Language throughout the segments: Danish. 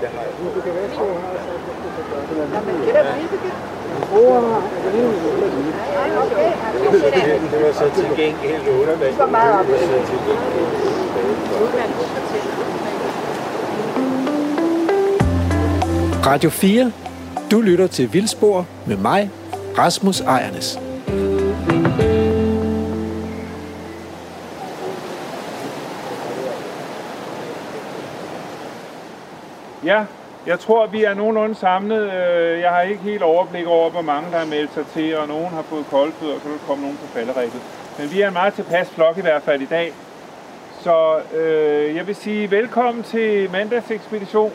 Det har jeg. Du kan være her, så det Det var så til gengæld Det var meget op. Radio 4. Du lytter til Vildspor med mig, Rasmus Ejernes. Ja, jeg tror, vi er nogenlunde samlet. Øh, jeg har ikke helt overblik over, hvor mange der har meldt sig til, og nogen har fået koldfødder, og så vil komme nogen på falderæbet. Men vi er en meget tilpas flok i hvert fald i dag. Så øh, jeg vil sige velkommen til mandagsekspedition.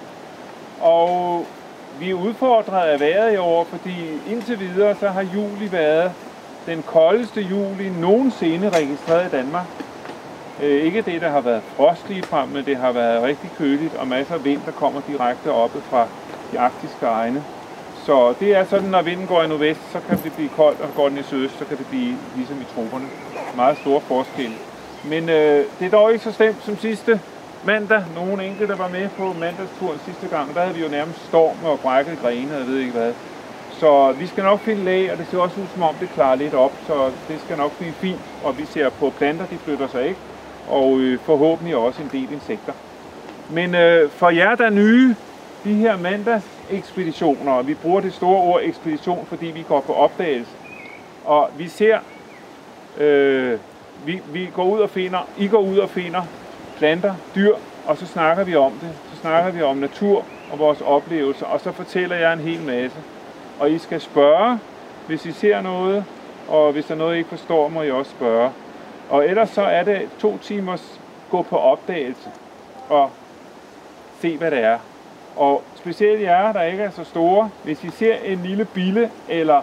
Og vi er udfordret af vejret i år, fordi indtil videre så har juli været den koldeste juli nogensinde registreret i Danmark. Øh, ikke det, der har været frost lige frem, men det har været rigtig køligt, og masser af vind, der kommer direkte oppe fra de arktiske egne. Så det er sådan, når vinden går i nordvest, så kan det blive koldt, og går den i sydøst, så kan det blive ligesom i troberne. Meget store forskelle. Men øh, det er dog ikke så slemt som sidste mandag. Nogle enkelte var med på mandagsturen sidste gang. Der havde vi jo nærmest storm og brækket grene, og jeg ved ikke hvad. Så vi skal nok finde lag, og det ser også ud som om det klarer lidt op, så det skal nok blive fint. Og vi ser på planter, de flytter sig ikke, og øh, forhåbentlig også en del insekter. Men øh, for jer, der er nye, de her mandagsekspeditioner, og vi bruger det store ord ekspedition, fordi vi går på opdagelse. Og vi ser, øh, vi, vi går ud og finder, I går ud og finder planter, dyr, og så snakker vi om det. Så snakker vi om natur og vores oplevelser, og så fortæller jeg en hel masse. Og I skal spørge, hvis I ser noget, og hvis der er noget, I ikke forstår, må I også spørge. Og ellers så er det to timers gå på opdagelse og se, hvad det er. Og specielt jer, der ikke er så store, hvis I ser en lille bille eller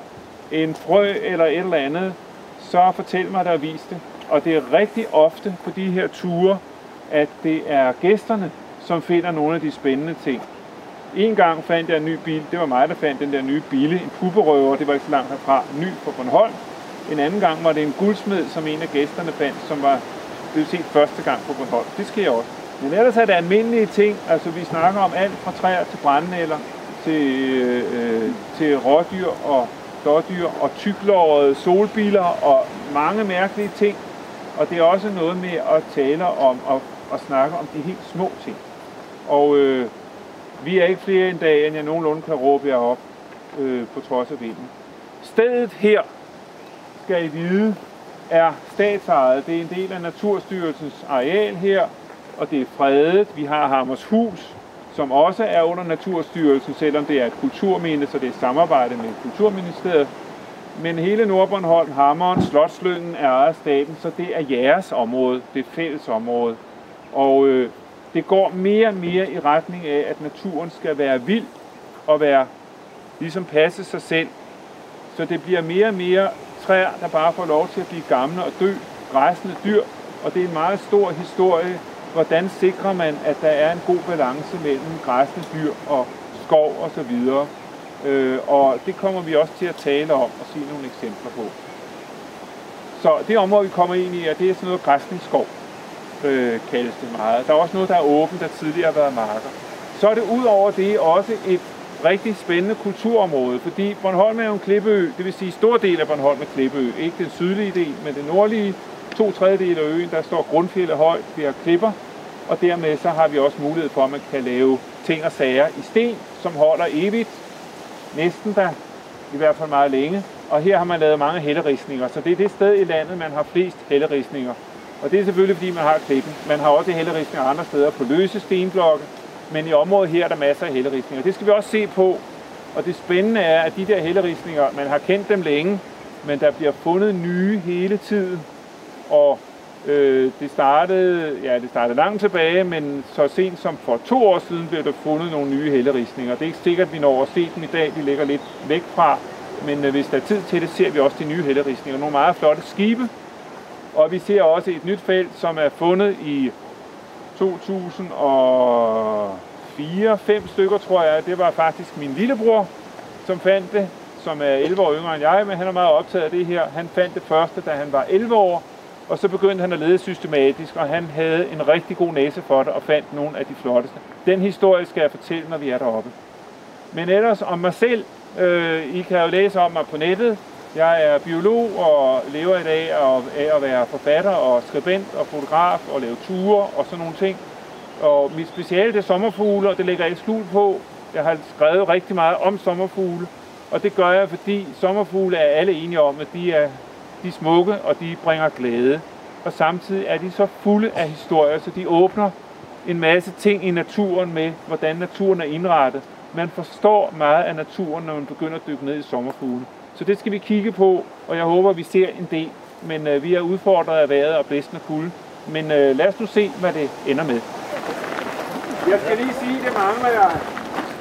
en frø eller et eller andet, så fortæl mig, der vis det. Og det er rigtig ofte på de her ture, at det er gæsterne, som finder nogle af de spændende ting. En gang fandt jeg en ny bil. Det var mig, der fandt den der nye bille. En puberøver, det var ikke så langt herfra. Ny på Bornholm. En anden gang var det en guldsmed, som en af gæsterne fandt, som var blevet set første gang på Bornholm. Det sker også. Men ellers er det almindelige ting. Altså vi snakker om alt fra træer til brændenælder, til, øh, til rådyr og dårdyr og tyklårede solbiler og mange mærkelige ting. Og det er også noget med at tale om og, og snakke om de helt små ting. Og øh, vi er ikke flere en dag, end jeg nogenlunde kan råbe jer op øh, på trods af vinden. Stedet her, skal I vide, er statsejet. Det er en del af Naturstyrelsens areal her, og det er fredet. Vi har Hammers Hus, som også er under Naturstyrelsen, selvom det er et kulturminde, så det er samarbejde med Kulturministeriet. Men hele Nordbornholm, Hammeren, Slotsløngen er ejet af staten, så det er jeres område, det er fælles område. Og øh, det går mere og mere i retning af, at naturen skal være vild og være ligesom passe sig selv. Så det bliver mere og mere træer, der bare får lov til at blive gamle og dø, græsende dyr, og det er en meget stor historie, hvordan sikrer man, at der er en god balance mellem græsende dyr og skov og så videre. Øh, og det kommer vi også til at tale om og sige nogle eksempler på. Så det område, vi kommer ind i, er, det er sådan noget græsningsskov, øh, kaldes det meget. Der er også noget, der er åbent, der tidligere har været marker. Så er det ud over det også et rigtig spændende kulturområde, fordi Bornholm er jo en klippeø, det vil sige stor del af Bornholm er klippeø, ikke den sydlige del, men den nordlige to tredjedel af øen, der står grundfjellet højt, vi har klipper, og dermed så har vi også mulighed for, at man kan lave ting og sager i sten, som holder evigt, næsten der, i hvert fald meget længe. Og her har man lavet mange helleristninger, så det er det sted i landet, man har flest helleristninger. Og det er selvfølgelig, fordi man har klippen. Man har også helleristninger andre steder på løse stenblokke, men i området her er der masser af helleristninger. Det skal vi også se på. Og det spændende er, at de der helleristninger, man har kendt dem længe, men der bliver fundet nye hele tiden. Og øh, det startede, ja, det startede langt tilbage, men så sent som for to år siden blev der fundet nogle nye helleristninger. Det er ikke sikkert, at vi når at se dem i dag. De ligger lidt væk fra. Men øh, hvis der er tid til det, ser vi også de nye hellerisninger. Nogle meget flotte skibe. Og vi ser også et nyt felt, som er fundet i 2004, fem stykker tror jeg. Det var faktisk min lillebror, som fandt det, som er 11 år yngre end jeg, men han er meget optaget af det her. Han fandt det første, da han var 11 år, Og så begyndte han at lede systematisk, og han havde en rigtig god næse for det, og fandt nogle af de flotteste. Den historie skal jeg fortælle, når vi er deroppe. Men ellers om mig selv, øh, I kan jo læse om mig på nettet. Jeg er biolog og lever i dag af at være forfatter og skribent og fotograf og lave ture og sådan nogle ting. Og mit speciale det er sommerfugle, og det lægger jeg ikke skjul på. Jeg har skrevet rigtig meget om sommerfugle, og det gør jeg, fordi sommerfugle er alle enige om, at de er, de er smukke, og de bringer glæde. Og samtidig er de så fulde af historier, så de åbner en masse ting i naturen med, hvordan naturen er indrettet. Man forstår meget af naturen, når man begynder at dykke ned i sommerfugle. Så det skal vi kigge på, og jeg håber, vi ser en del. Men øh, vi er udfordret af vejret og blæsten og kulde. Men øh, lad os nu se, hvad det ender med. Jeg skal lige sige, det mangler jeg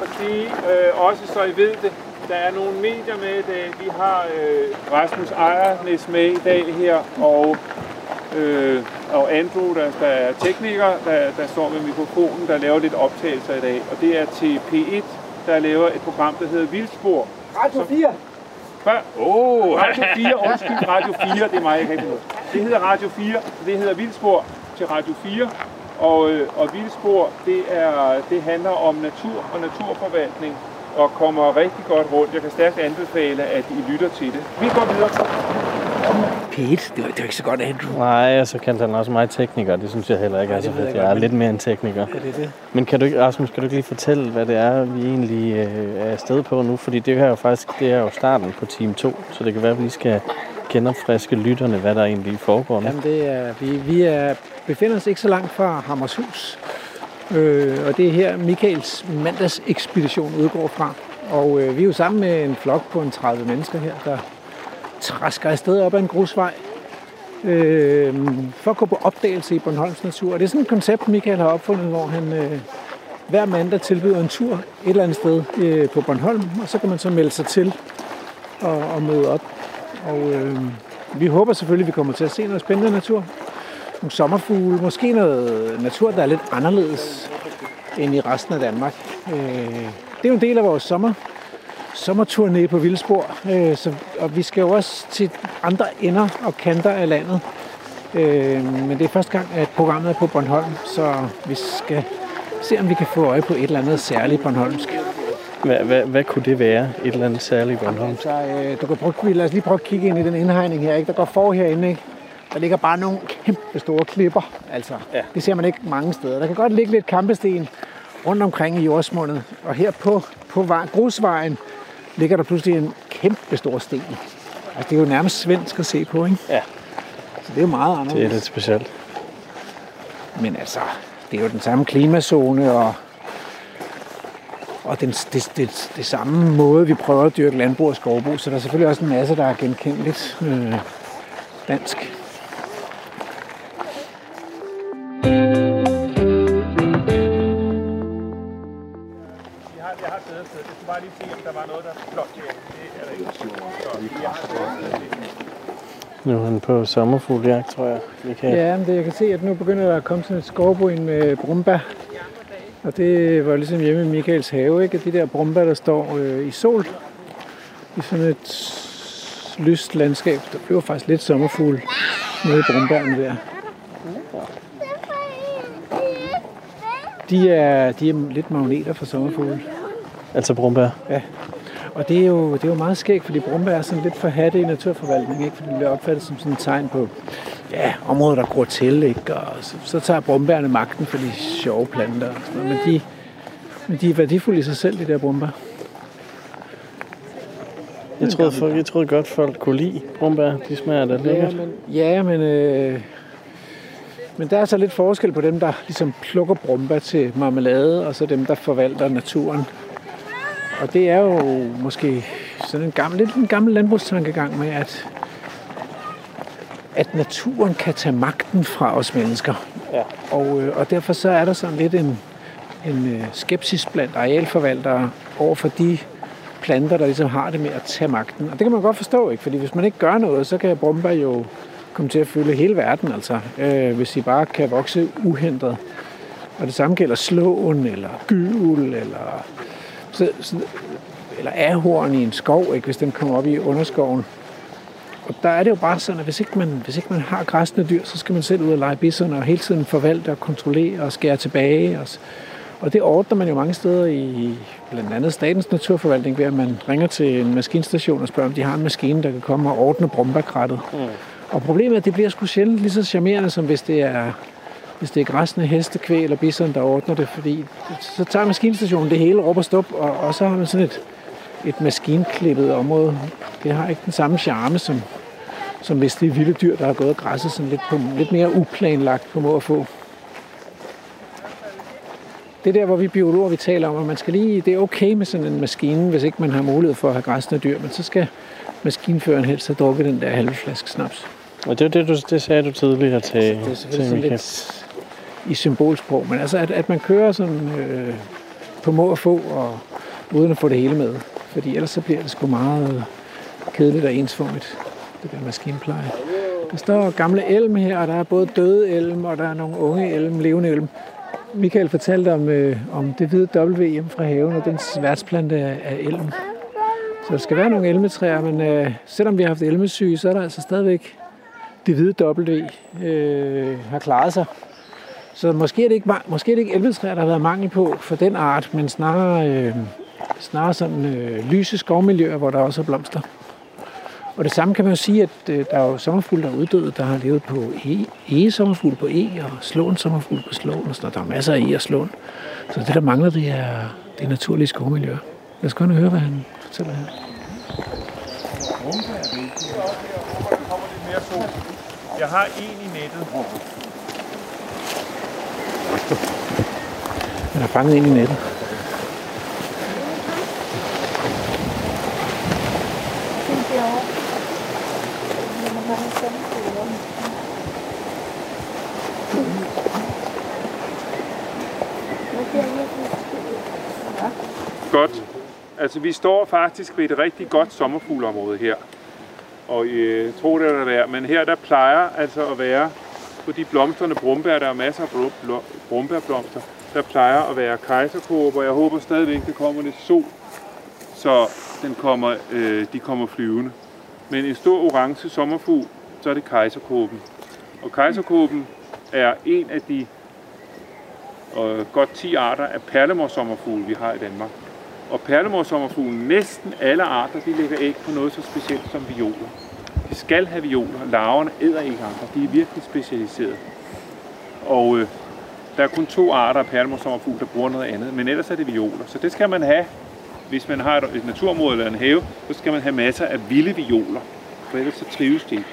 at sige, øh, også så I ved det. Der er nogle medier med i dag. Vi har øh, Rasmus Ejernes med i dag her, og, øh, og Andrew, der, der er tekniker, der, der står med mikrofonen, der laver lidt optagelser i dag. Og det er til P1, der laver et program, der hedder Vildspor. Radio 4. Hvad? Åh, oh, Radio 4, undskyld, Radio 4, det er mig, jeg kan ikke noget. Det hedder Radio 4, og det hedder Vildspor til Radio 4. Og, øh, og Vildspor, det, er, det handler om natur og naturforvaltning, og kommer rigtig godt rundt. Jeg kan stærkt anbefale, at I lytter til det. Vi går videre. Pete, det var, det var ikke så godt, Andrew. Nej, og så kaldte han også mig tekniker. Det synes jeg heller ikke er Nej, så det ved fedt. jeg Jeg er men- lidt mere en tekniker. Ja, det er det. Men kan du ikke, Rasmus, kan du ikke lige fortælle, hvad det er, vi egentlig øh, er afsted på nu? Fordi det her er jo faktisk det er jo starten på time 2, så det kan være, at vi lige skal genopfriske lytterne, hvad der egentlig foregår nu. Jamen, det er, vi, vi er, befinder os ikke så langt fra Hammershus. Øh, og det er her Michaels mandagsekspedition udgår fra. Og øh, vi er jo sammen med en flok på en 30 mennesker her, der træsker afsted op ad en grusvej øh, for at gå på opdagelse i Bornholms natur. Og det er sådan et koncept, Michael har opfundet, hvor han øh, hver mandag tilbyder en tur et eller andet sted øh, på Bornholm, og så kan man så melde sig til og, og møde op. Og øh, vi håber selvfølgelig, at vi kommer til at se noget spændende natur. Nogle sommerfugle, måske noget natur, der er lidt anderledes end i resten af Danmark. Øh, det er jo en del af vores sommer, sommerturné på Vildspor, øh, så, og vi skal jo også til andre ender og kanter af landet. Øh, men det er første gang, at programmet er på Bornholm, så vi skal se, om vi kan få øje på et eller andet særligt Bornholmsk. Hvad, hvad, hvad kunne det være? Et eller andet særligt Bornholm? Så øh, du kan prøve, lad os lige prøve at kigge ind i den indhegning her. Ikke? Der går for herinde. Ikke? Der ligger bare nogle kæmpe store klipper. Altså, ja. Det ser man ikke mange steder. Der kan godt ligge lidt kampesten rundt omkring i jordsmundet. Og her på, på vej, grusvejen ligger der pludselig en kæmpe stor sten. Altså, det er jo nærmest svensk at se på, ikke? Ja. Så det er jo meget Det er anderledes. lidt specielt. Men altså, det er jo den samme klimazone, og, og den, det, det, det samme måde, vi prøver at dyrke landbrug og skovbrug. Så der er selvfølgelig også en masse, der er genkendeligt øh, dansk. Har, jeg skulle bare lige se, om der var noget, der er flot her. Det er der ikke. Så jeg har. Nu er han på sommerfuglejagt, tror jeg. Michael. Ja, men det, jeg kan se, at nu begynder der at komme sådan et skovbryn med brumbær. Og det var ligesom hjemme i Michaels have, ikke? De der brumbær, der står øh, i sol. I sådan et lyst landskab. Der bliver faktisk lidt sommerfugl nede i brumbærene der. De er, de er lidt magneter for sommerfugle. Altså brumbær. Og det er, jo, det er jo meget skægt, fordi brumbær er sådan lidt for hatte i naturforvaltning, ikke? fordi det bliver opfattet som sådan et tegn på ja, områder, der gror til. Ikke? Og så, så tager brumbærne magten for de sjove planter. Og sådan noget. Men, de, men de er værdifulde i sig selv, de der brumbær. Jeg troede, folk, jeg troede godt, folk kunne lide brumbær. De smager da lækkert. men, ja, men, øh, men der er så lidt forskel på dem, der ligesom plukker brumbær til marmelade, og så dem, der forvalter naturen. Og det er jo måske sådan en gammel, lidt en gammel landbrugstankegang med, at, at naturen kan tage magten fra os mennesker. Ja. Og, øh, og derfor så er der sådan lidt en, en øh, skepsis blandt arealforvaltere over for de planter, der ligesom har det med at tage magten. Og det kan man godt forstå, ikke? Fordi hvis man ikke gør noget, så kan brumbær jo komme til at fylde hele verden, altså. Øh, hvis de bare kan vokse uhindret. Og det samme gælder slåen, eller gyvel, eller, så, så, eller ahorn i en skov, ikke? hvis den kommer op i underskoven. og der er det jo bare sådan, at hvis ikke, man, hvis ikke man har græsne dyr, så skal man selv ud og lege bisserne og hele tiden forvalte og kontrollere og skære tilbage. Og, og det ordner man jo mange steder i blandt andet Statens Naturforvaltning, ved at man ringer til en maskinstation og spørger, om de har en maskine, der kan komme og ordne brumbakrattet. Mm. Og problemet er, at det bliver sgu sjældent lige så charmerende, som hvis det er hvis det er græsne heste, kvæg eller bison, der ordner det, fordi så tager maskinstationen det hele råb og stop, og, og så har man sådan et, et maskinklippet område. Det har ikke den samme charme, som, som hvis det er vilde dyr, der har gået og græsset sådan lidt, på, lidt mere uplanlagt på må at få. Det er der, hvor vi biologer vi taler om, at man skal lige, det er okay med sådan en maskine, hvis ikke man har mulighed for at have græsne dyr, men så skal maskinføreren helst have drukket den der halve flaske snaps. Og det, er det, du, det sagde du tidligere til, Det er til Michael. lidt i symbolsprog, men altså at, at man kører sådan øh, på må og få, og uden at få det hele med. Fordi ellers så bliver det sgu meget kedeligt og ensformigt, det der maskinpleje. Der står gamle elm her, og der er både døde elm, og der er nogle unge elm, levende elm. Michael fortalte om, øh, om det hvide W hjemme fra haven, og den sværtsplante af, af elm. Så der skal være nogle elmetræer, men øh, selvom vi har haft elmesyge, så er der altså stadigvæk det hvide W øh, har klaret sig. Så måske er det ikke, måske er det ikke elvetræer, der har været mangel på for den art, men snarere, øh, snarere sådan øh, lyse skovmiljøer, hvor der også er blomster. Og det samme kan man jo sige, at øh, der er jo sommerfugle, der er uddøde, der har levet på e, egesommerfugl på e, og slåen sommerfugl på slåen, og sådan. Der er masser af e og slåen. Så det, der mangler, det er det naturlige skovmiljø. Lad os gå høre, hvad han fortæller her. Jeg har en i nettet. Den er fanget ind i nettet. Godt. Altså, vi står faktisk ved et rigtig godt sommerfugleområde her. Og øh, tro det eller være, men her der plejer altså at være på de blomstrende brumbær, der er masser af brumbærblomster, der plejer at være kejserkåb, og jeg håber stadigvæk, det kommer lidt sol, så den kommer, øh, de kommer flyvende. Men en stor orange sommerfugl, så er det kejserkåben. Og kejserkåben er en af de øh, godt 10 arter af perlemorsommerfugle, vi har i Danmark. Og perlemorsommerfuglen, næsten alle arter, de lægger æg på noget så specielt som violer. De skal have violer. Larverne æder ikke andre. De er virkelig specialiseret. Og øh, der er kun to arter af perlemorsommerfugl, der bruger noget andet, men ellers er det violer. Så det skal man have, hvis man har et, et naturområde eller en have, så skal man have masser af vilde violer, for ellers så trives de ikke.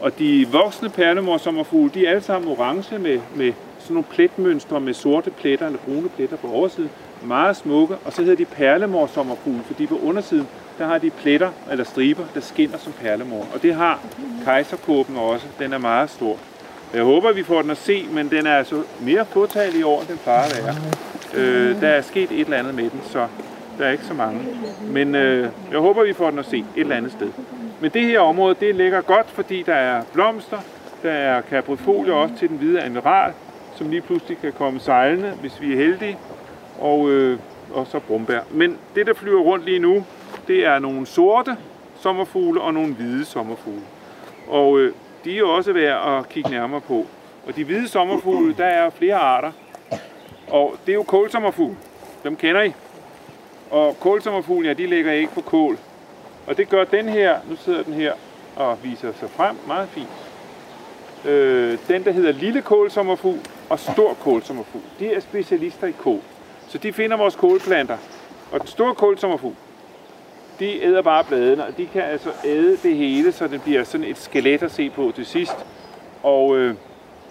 Og de voksne perlemorsommerfugle, de er alle sammen orange med, med sådan nogle pletmønstre med sorte pletter eller brune pletter på oversiden. Meget smukke, og så hedder de perlemorsommerfugle, fordi på undersiden, der har de pletter eller striber, der skinner som perlemor. Og det har kejserkåben også. Den er meget stor. Jeg håber, vi får den at se, men den er altså mere fåtal i år, end den plejer at være. Øh, der er sket et eller andet med den, så der er ikke så mange. Men øh, jeg håber, vi får den at se et eller andet sted. Men det her område, det ligger godt, fordi der er blomster, der er kaprifolie også til den hvide admiral, som lige pludselig kan komme sejlende, hvis vi er heldige, og, øh, og så brumbær. Men det, der flyver rundt lige nu, det er nogle sorte sommerfugle og nogle hvide sommerfugle. Og øh, de er også værd at kigge nærmere på. Og de hvide sommerfugle, der er flere arter. Og det er jo kålsommerfugle. Dem kender I. Og kålsommerfuglen, ja, de lægger ikke på kål. Og det gør den her, nu sidder den her og viser sig frem meget fint. Øh, den, der hedder lille kålsommerfugl og stor kålsommerfugl, de er specialister i kål. Så de finder vores kålplanter. Og den store kålsommerfugl, de æder bare bladene, og de kan altså æde det hele, så det bliver sådan et skelet at se på til sidst. Og øh,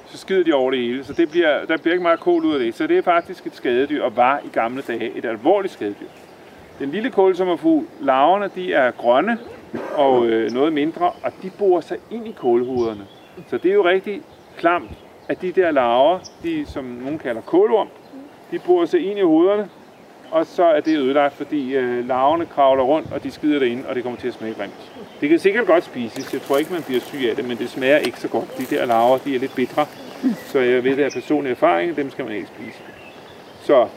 så skider de over det hele, så det bliver, der bliver ikke meget kål ud af det. Så det er faktisk et skadedyr, og var i gamle dage et alvorligt skadedyr. Den lille kålsommerfugl, larverne, de er grønne og øh, noget mindre, og de borer sig ind i kålhuderne. Så det er jo rigtig klamt, at de der larver, de, som nogen kalder kålorm, de borer sig ind i hovederne, og så er det ødelagt, fordi øh, larverne kravler rundt, og de skider derinde, og det kommer til at smage grimt. Det kan sikkert godt spises. Jeg tror ikke, man bliver syg af det, men det smager ikke så godt. De der larver, de er lidt bitre, så jeg ved, det er personlig erfaring, dem skal man ikke spise. Så,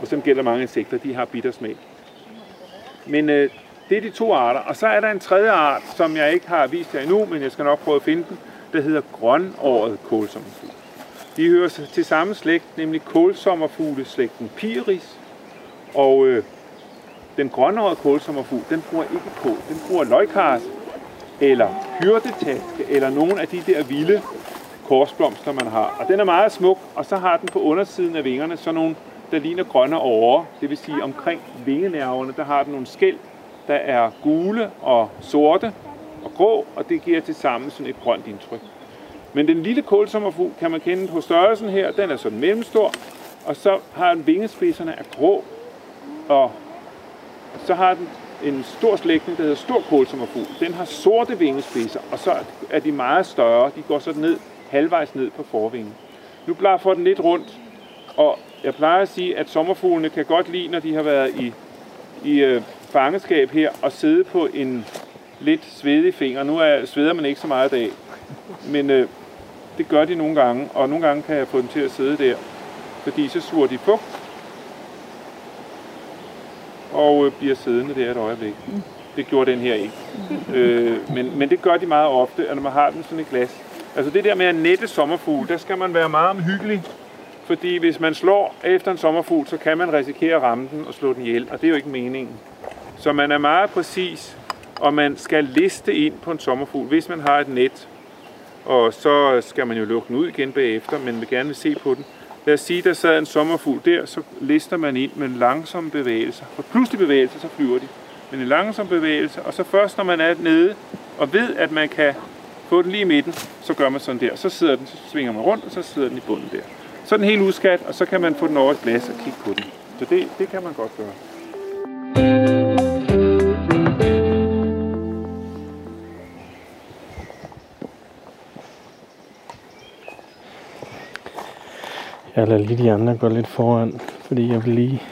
og som gælder mange insekter, de har bitter smag. Men øh, Det er de to arter. Og så er der en tredje art, som jeg ikke har vist jer endnu, men jeg skal nok prøve at finde den, der hedder grønåret kålsommerfugl. De hører til samme slægt, nemlig kålsommerfugleslægten Piris. Og øh, den grønne kålsommerfugl, den bruger ikke kål. Den bruger løgkars, eller hyrdetaske, eller nogle af de der vilde korsblomster, man har. Og den er meget smuk, og så har den på undersiden af vingerne sådan nogle, der ligner grønne åre. Det vil sige, omkring vingenerverne, der har den nogle skæld, der er gule og sorte og grå, og det giver til sammen sådan et grønt indtryk. Men den lille kålsommerfugl kan man kende på størrelsen her. Den er sådan mellemstor, og så har den vingespidserne er grå, og så har den en stor slægtning, der hedder stor kålsommerfugl. Den har sorte vingespidser, og så er de meget større. De går så ned, halvvejs ned på forvingen. Nu blaffer den lidt rundt, og jeg plejer at sige, at sommerfuglene kan godt lide, når de har været i, i øh, fangeskab her, og sidde på en lidt svedig finger. Nu er, sveder man ikke så meget i dag, men øh, det gør de nogle gange, og nogle gange kan jeg få dem til at sidde der, fordi så suger de fugt, og øh, bliver siddende der et øjeblik. Det gjorde den her ikke. Øh, men, men det gør de meget ofte, at når man har den sådan et glas. Altså det der med at nette sommerfugl, der skal man være meget omhyggelig. Fordi hvis man slår efter en sommerfugl, så kan man risikere at ramme den og slå den ihjel, og det er jo ikke meningen. Så man er meget præcis, og man skal liste ind på en sommerfugl, hvis man har et net. Og så skal man jo lukke den ud igen bagefter, men vil gerne vil se på den. Lad os sige, der sad en sommerfugl der, så lister man ind med langsomme bevægelser. For pludselig bevægelse, så flyver de. Men en langsom bevægelse, og så først når man er nede og ved, at man kan få den lige i midten, så gør man sådan der. Så sidder den, så svinger man rundt, og så sidder den i bunden der. Så er den helt udskat, og så kan man få den over et glas og kigge på den. Så det, det kan man godt gøre. Jeg lader lige de andre gå lidt foran, fordi jeg vil lige,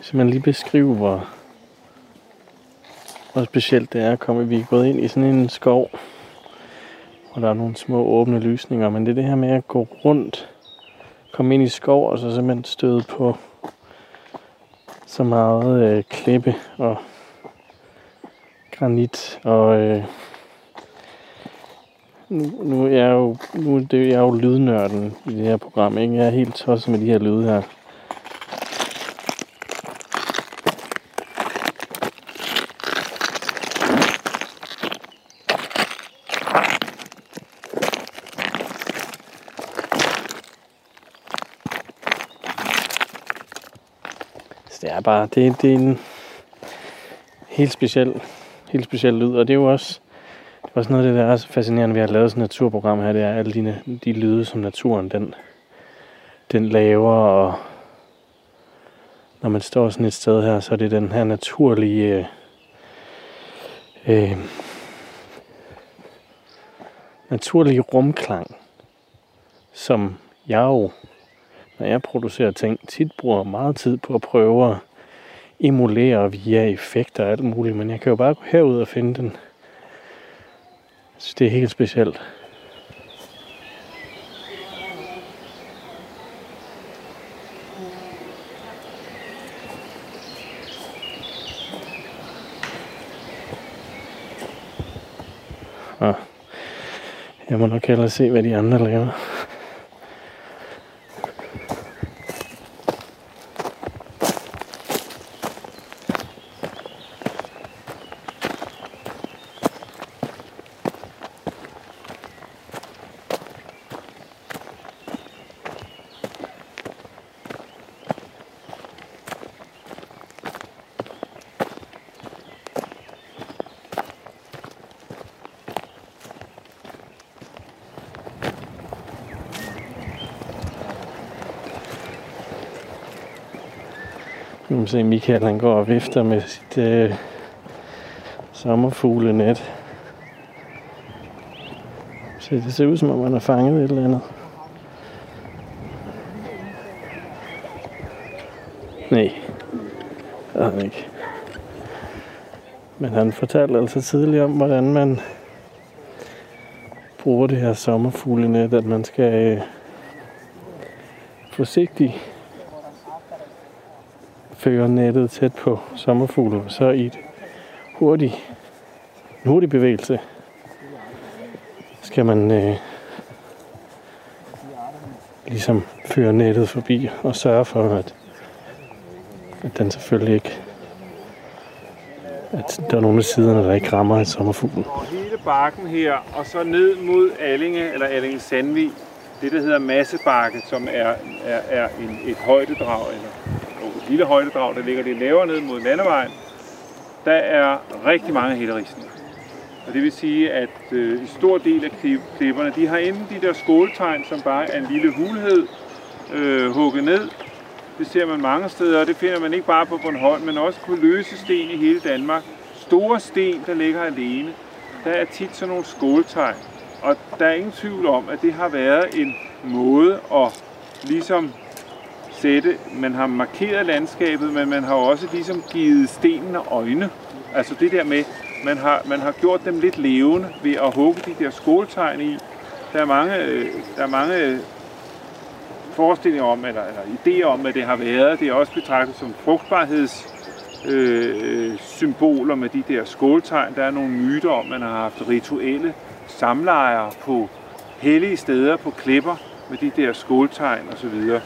simpelthen lige beskrive, hvor, hvor specielt det er at komme. Vi er gået ind i sådan en skov, hvor der er nogle små åbne lysninger, men det er det her med at gå rundt, komme ind i skov, og så simpelthen støde på så meget øh, klippe og granit og øh, nu, nu er jeg jo, nu er det, jeg er jo lydnørden i det her program, ikke? Jeg er helt tosset med de her lyde her. Så det er bare, det, det er en helt speciel, helt speciel lyd, og det er jo også, og sådan noget af det, der er så fascinerende ved at lave sådan et naturprogram her, det er alle de, de lyde, som naturen den, den laver, og når man står sådan et sted her, så er det den her naturlige øh, øh, naturlige rumklang, som jeg jo, når jeg producerer ting, tit bruger meget tid på at prøve at emulere via effekter og alt muligt, men jeg kan jo bare gå herud og finde den. Så det er helt specielt. Og jeg må nok hellere se, hvad de andre laver. Nu kan se, Michael han går og vifter med sit øh, sommerfuglenet. Så det ser ud som om, han har fanget et eller andet. Nej, det har han ikke. Men han fortalte altså tidligere om, hvordan man bruger det her sommerfuglenet, at man skal øh, forsigtigt fører nettet tæt på sommerfuglen, så i et hurtig, en hurtig bevægelse, skal man øh, ligesom føre nettet forbi og sørge for, at, at den selvfølgelig ikke at der er nogle af siderne, der ikke rammer et sommerfugl. Og hele bakken her, og så ned mod Allinge, eller Allinge Sandvig, det der hedder Massebakke, som er, er, er en, et højdedrag, eller lille højdedrag, der ligger lidt lavere ned mod landevejen, der er rigtig mange hætterisninger. Og det vil sige, at øh, en stor del af klipperne, de har enten de der skåltegn, som bare er en lille hulhed, øh, hugget ned. Det ser man mange steder, og det finder man ikke bare på Bornholm, men også på løse sten i hele Danmark. Store sten, der ligger alene. Der er tit sådan nogle skåltegn. Og der er ingen tvivl om, at det har været en måde at ligesom sætte, man har markeret landskabet, men man har også ligesom givet stenene øjne. Altså det der med, man har, man har gjort dem lidt levende ved at hugge de der skåltegn i. Der er mange, øh, der er mange øh, forestillinger om, eller, eller idéer om, hvad det har været. Det er også betragtet som frugtbarheds øh, øh symboler med de der skåltegn. Der er nogle myter om, at man har haft rituelle samlejre på hellige steder, på klipper, med de der skåltegn osv.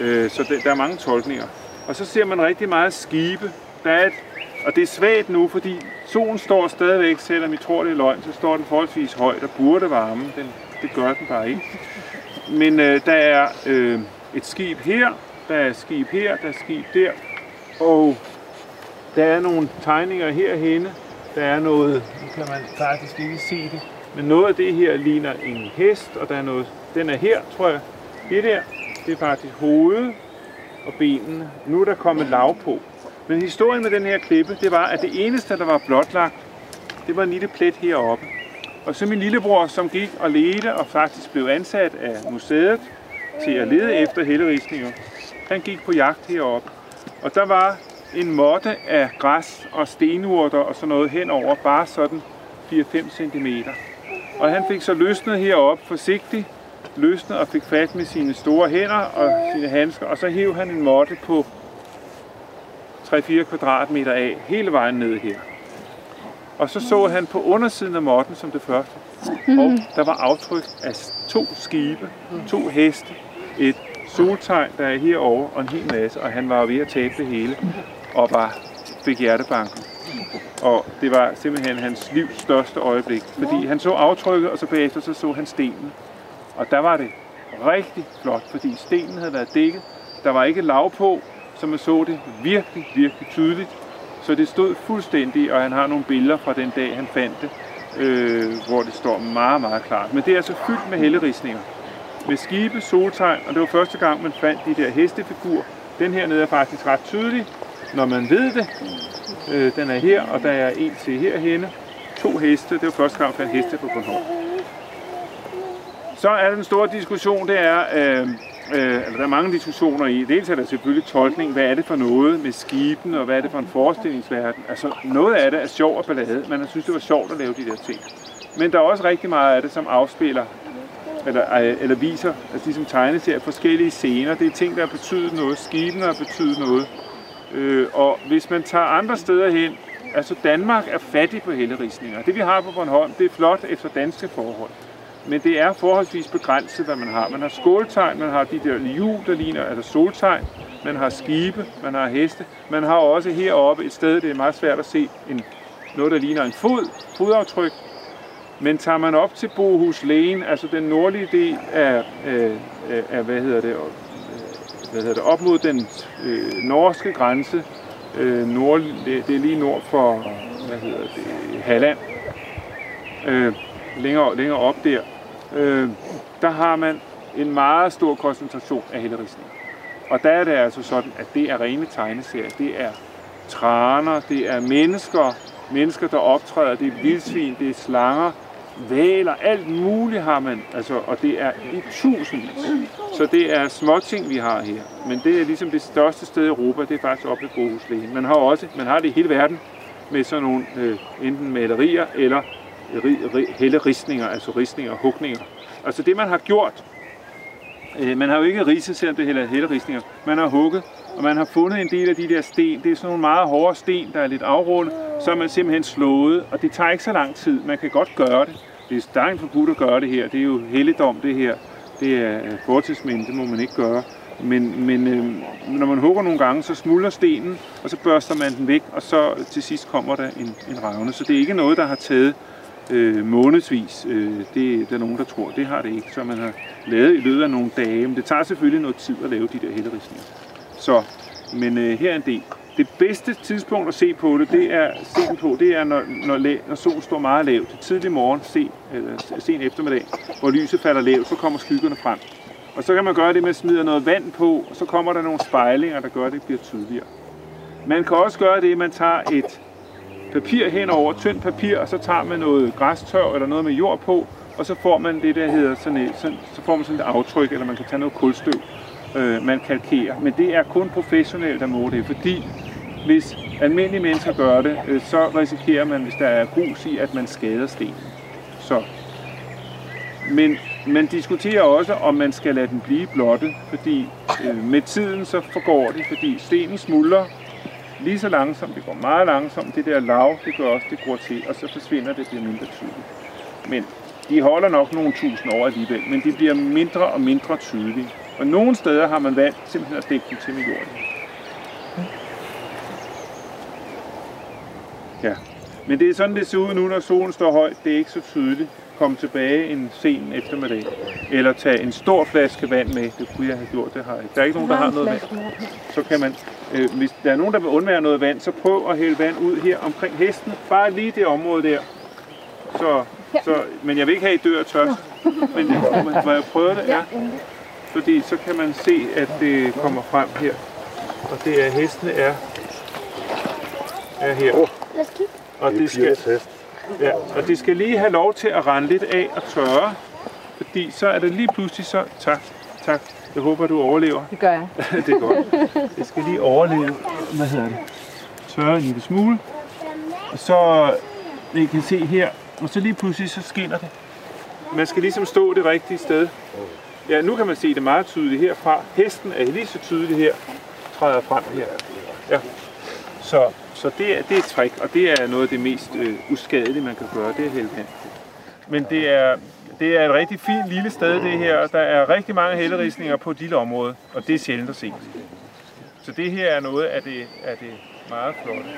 Øh, så det, der er mange tolkninger. Og så ser man rigtig meget skibe. Der er et, og det er svagt nu, fordi solen står stadigvæk, selvom I tror, det er løgn, så står den forholdsvis højt og burde varme. Den, det gør den bare ikke. Men øh, der er øh, et skib her, der er skib her, der er skib der, og der er nogle tegninger herhenne. Der er noget, nu kan man faktisk ikke se det, men noget af det her ligner en hest, og der er noget, den er her, tror jeg. Det der, det er faktisk hovedet og benene. Nu er der kommet lav på. Men historien med den her klippe, det var, at det eneste, der var blotlagt, det var en lille plet heroppe. Og så min lillebror, som gik og ledte og faktisk blev ansat af museet til at lede efter hellerisninger, han gik på jagt heroppe. Og der var en måtte af græs og stenurter og sådan noget henover, bare sådan 4-5 cm. Og han fik så løsnet heroppe forsigtigt, løsnet og fik fat med sine store hænder og sine handsker, og så hæv han en måtte på 3-4 kvadratmeter af, hele vejen ned her. Og så så han på undersiden af måtten som det første, og der var aftryk af to skibe, to heste, et soltegn, der er herovre, og en hel masse, og han var ved at tabe det hele, og var fik hjertebanken. Og det var simpelthen hans livs største øjeblik, fordi han så aftrykket, og så bagefter så så han stenen. Og der var det rigtig flot, fordi stenen havde været dækket. Der var ikke lav på, så man så det virkelig, virkelig tydeligt. Så det stod fuldstændig, og han har nogle billeder fra den dag, han fandt det, øh, hvor det står meget, meget klart. Men det er altså fyldt med hellerisninger. Med skibe, soltegn, og det var første gang, man fandt de der hestefigurer. Den her nede er faktisk ret tydelig, når man ved det. Øh, den er her, og der er en til herhenne. To heste, det var første gang, man fandt heste på Bornholm. Så er den store diskussion, det er, øh, øh, altså der er mange diskussioner i. Dels er der selvfølgelig tolkning, hvad er det for noget med skibene, og hvad er det for en forestillingsverden. Altså noget af det er sjov og ballade, man synes, det var sjovt at lave de der ting. Men der er også rigtig meget af det, som afspiller, eller, øh, eller viser, altså ligesom tegneserier, forskellige scener. Det er ting, der har betydet noget. Skibene har betydet noget. Øh, og hvis man tager andre steder hen, altså Danmark er fattig på hellerisninger. Det vi har på Bornholm, det er flot efter danske forhold. Men det er forholdsvis begrænset, hvad man har. Man har skåltegn, man har de der hjul, der ligner, altså soltegn, man har skibe, man har heste. Man har også heroppe et sted, det er meget svært at se, en, noget, der ligner en fod, fodaftryk. Men tager man op til Bohus Lægen, altså den nordlige del af, øh, af hvad hedder det, øh, hvad hedder det, op mod den øh, norske grænse, øh, nord, det, det er lige nord for, hvad hedder det, Halland, øh, længere, længere op der, øh, der har man en meget stor koncentration af hellerisning. Og der er det altså sådan, at det er rene tegneserier. Det er traner, det er mennesker, mennesker, der optræder, det er vildsvin, det er slanger, valer, alt muligt har man, altså, og det er i tusindvis. Så det er småting, vi har her. Men det er ligesom det største sted i Europa, det er faktisk oppe ved Bohuslægen. Man har også, man har det i hele verden med sådan nogle øh, enten malerier eller helleristninger, altså ristninger og hugninger. Altså det, man har gjort, øh, man har jo ikke ridset, selvom det er helleristninger. Man har hugget, og man har fundet en del af de der sten. Det er sådan nogle meget hårde sten, der er lidt afrundet. så er man simpelthen slået, og det tager ikke så lang tid. Man kan godt gøre det. Det er strengt forbudt at gøre det her. Det er jo helligdom, det her. Det er øh, fortidsminde, det må man ikke gøre. Men, men øh, når man hugger nogle gange, så smuldrer stenen, og så børster man den væk, og så til sidst kommer der en, en ravne. Så det er ikke noget, der har taget øh, månedsvis. Øh, det er der nogen, der tror. Det har det ikke. Så man har lavet i løbet af nogle dage. Men det tager selvfølgelig noget tid at lave de der hellerisninger. Så, men øh, her er en del. Det bedste tidspunkt at se på det, det er, se på, det er, når, når, la- når solen står meget lavt. Det tidlig morgen, sen, eller sen eftermiddag, hvor lyset falder lavt, så kommer skyggerne frem. Og så kan man gøre det med at smide noget vand på, og så kommer der nogle spejlinger, der gør, at det bliver tydeligere. Man kan også gøre det, at man tager et papir henover, tyndt papir, og så tager man noget græstør eller noget med jord på, og så får man det, der hedder sådan et, sådan, så får man sådan et aftryk, eller man kan tage noget kulstøv, øh, man kalkerer. Men det er kun professionelt, der må det, fordi hvis almindelige mennesker gør det, øh, så risikerer man, hvis der er grus i, at man skader stenen. Så. Men man diskuterer også, om man skal lade den blive blottet, fordi øh, med tiden så forgår det, fordi stenen smuldrer lige så langsomt, det går meget langsomt, det der lav, det gør også, det går til, og så forsvinder det, bliver mindre tydeligt. Men de holder nok nogle tusind år alligevel, men de bliver mindre og mindre tydelige. Og nogle steder har man valgt simpelthen at stikke dem til med jorden. Ja. Men det er sådan, det ser ud nu, når solen står højt. Det er ikke så tydeligt. Kom tilbage en sen eftermiddag. Eller tage en stor flaske vand med. Det kunne jeg have gjort, det har jeg ikke. Der er ikke nogen, der har noget vand. Så kan man, øh, hvis der er nogen, der vil undvære noget vand, så prøv at hælde vand ud her omkring hesten. Bare lige det område der. Så, så, men jeg vil ikke have, at I dør tørst. Men det, må jeg prøve det? Ja. Fordi så kan man se, at det kommer frem her. Og det er, hestene er, er her. Lad os kigge. Og det skal, ja, og det skal lige have lov til at rende lidt af og tørre. Fordi så er det lige pludselig så... Tak, tak. Jeg håber, du overlever. Det gør jeg. det er godt. Det skal lige overleve. Hvad hedder det? Tørre en lille smule. Og så... I kan se her. Og så lige pludselig så skinner det. Man skal ligesom stå det rigtige sted. Ja, nu kan man se det meget tydeligt herfra. Hesten er lige så tydelig her. Træder frem her. Ja. Så, så det, er, det er et trick, og det er noget af det mest øh, uskadelige, man kan gøre. Det er hælde vand. Men det er, det er et rigtig fint lille sted, det her. og Der er rigtig mange hælderisninger på et lille område, og det er sjældent at se. Så det her er noget af det, af det meget flotte.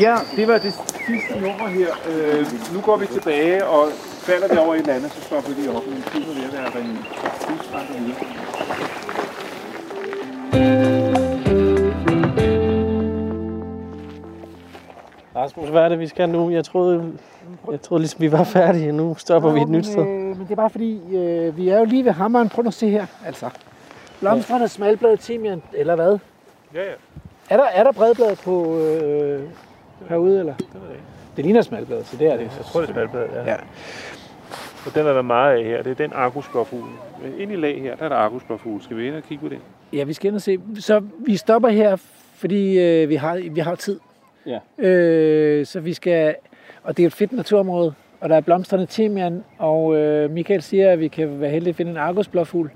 Ja, det var det sidste nummer her. Øh, nu går vi tilbage, og falder det over et eller andet, så stopper vi op. Men tid er ved at være videre. Rasmus, hvad er det, vi skal nu? Jeg troede, jeg troede ligesom, vi var færdige. Nu stopper vi et nyt sted. Øh, men det er bare fordi, øh, vi er jo lige ved hammeren. Prøv nu at se her, altså. Blomstrende smalbladet timian, eller hvad? Ja, ja. Er der, er der bredblad på øh, herude, eller? Det ved jeg ikke. Det ligner smalbladet, så det er det. Jeg tror, det er smalbladet, ja. Ja. Og den er der meget af her. Det er den argusblåfugl. Ind i lag her, der er der argusblåfugl. Skal vi ind og kigge på den? Ja, vi skal ind og se. Så vi stopper her, fordi øh, vi, har, vi har tid. Ja. Øh, så vi skal... Og det er et fedt naturområde, og der er blomstrende timian, og øh, Michael siger, at vi kan være heldige at finde en argusblåfugl.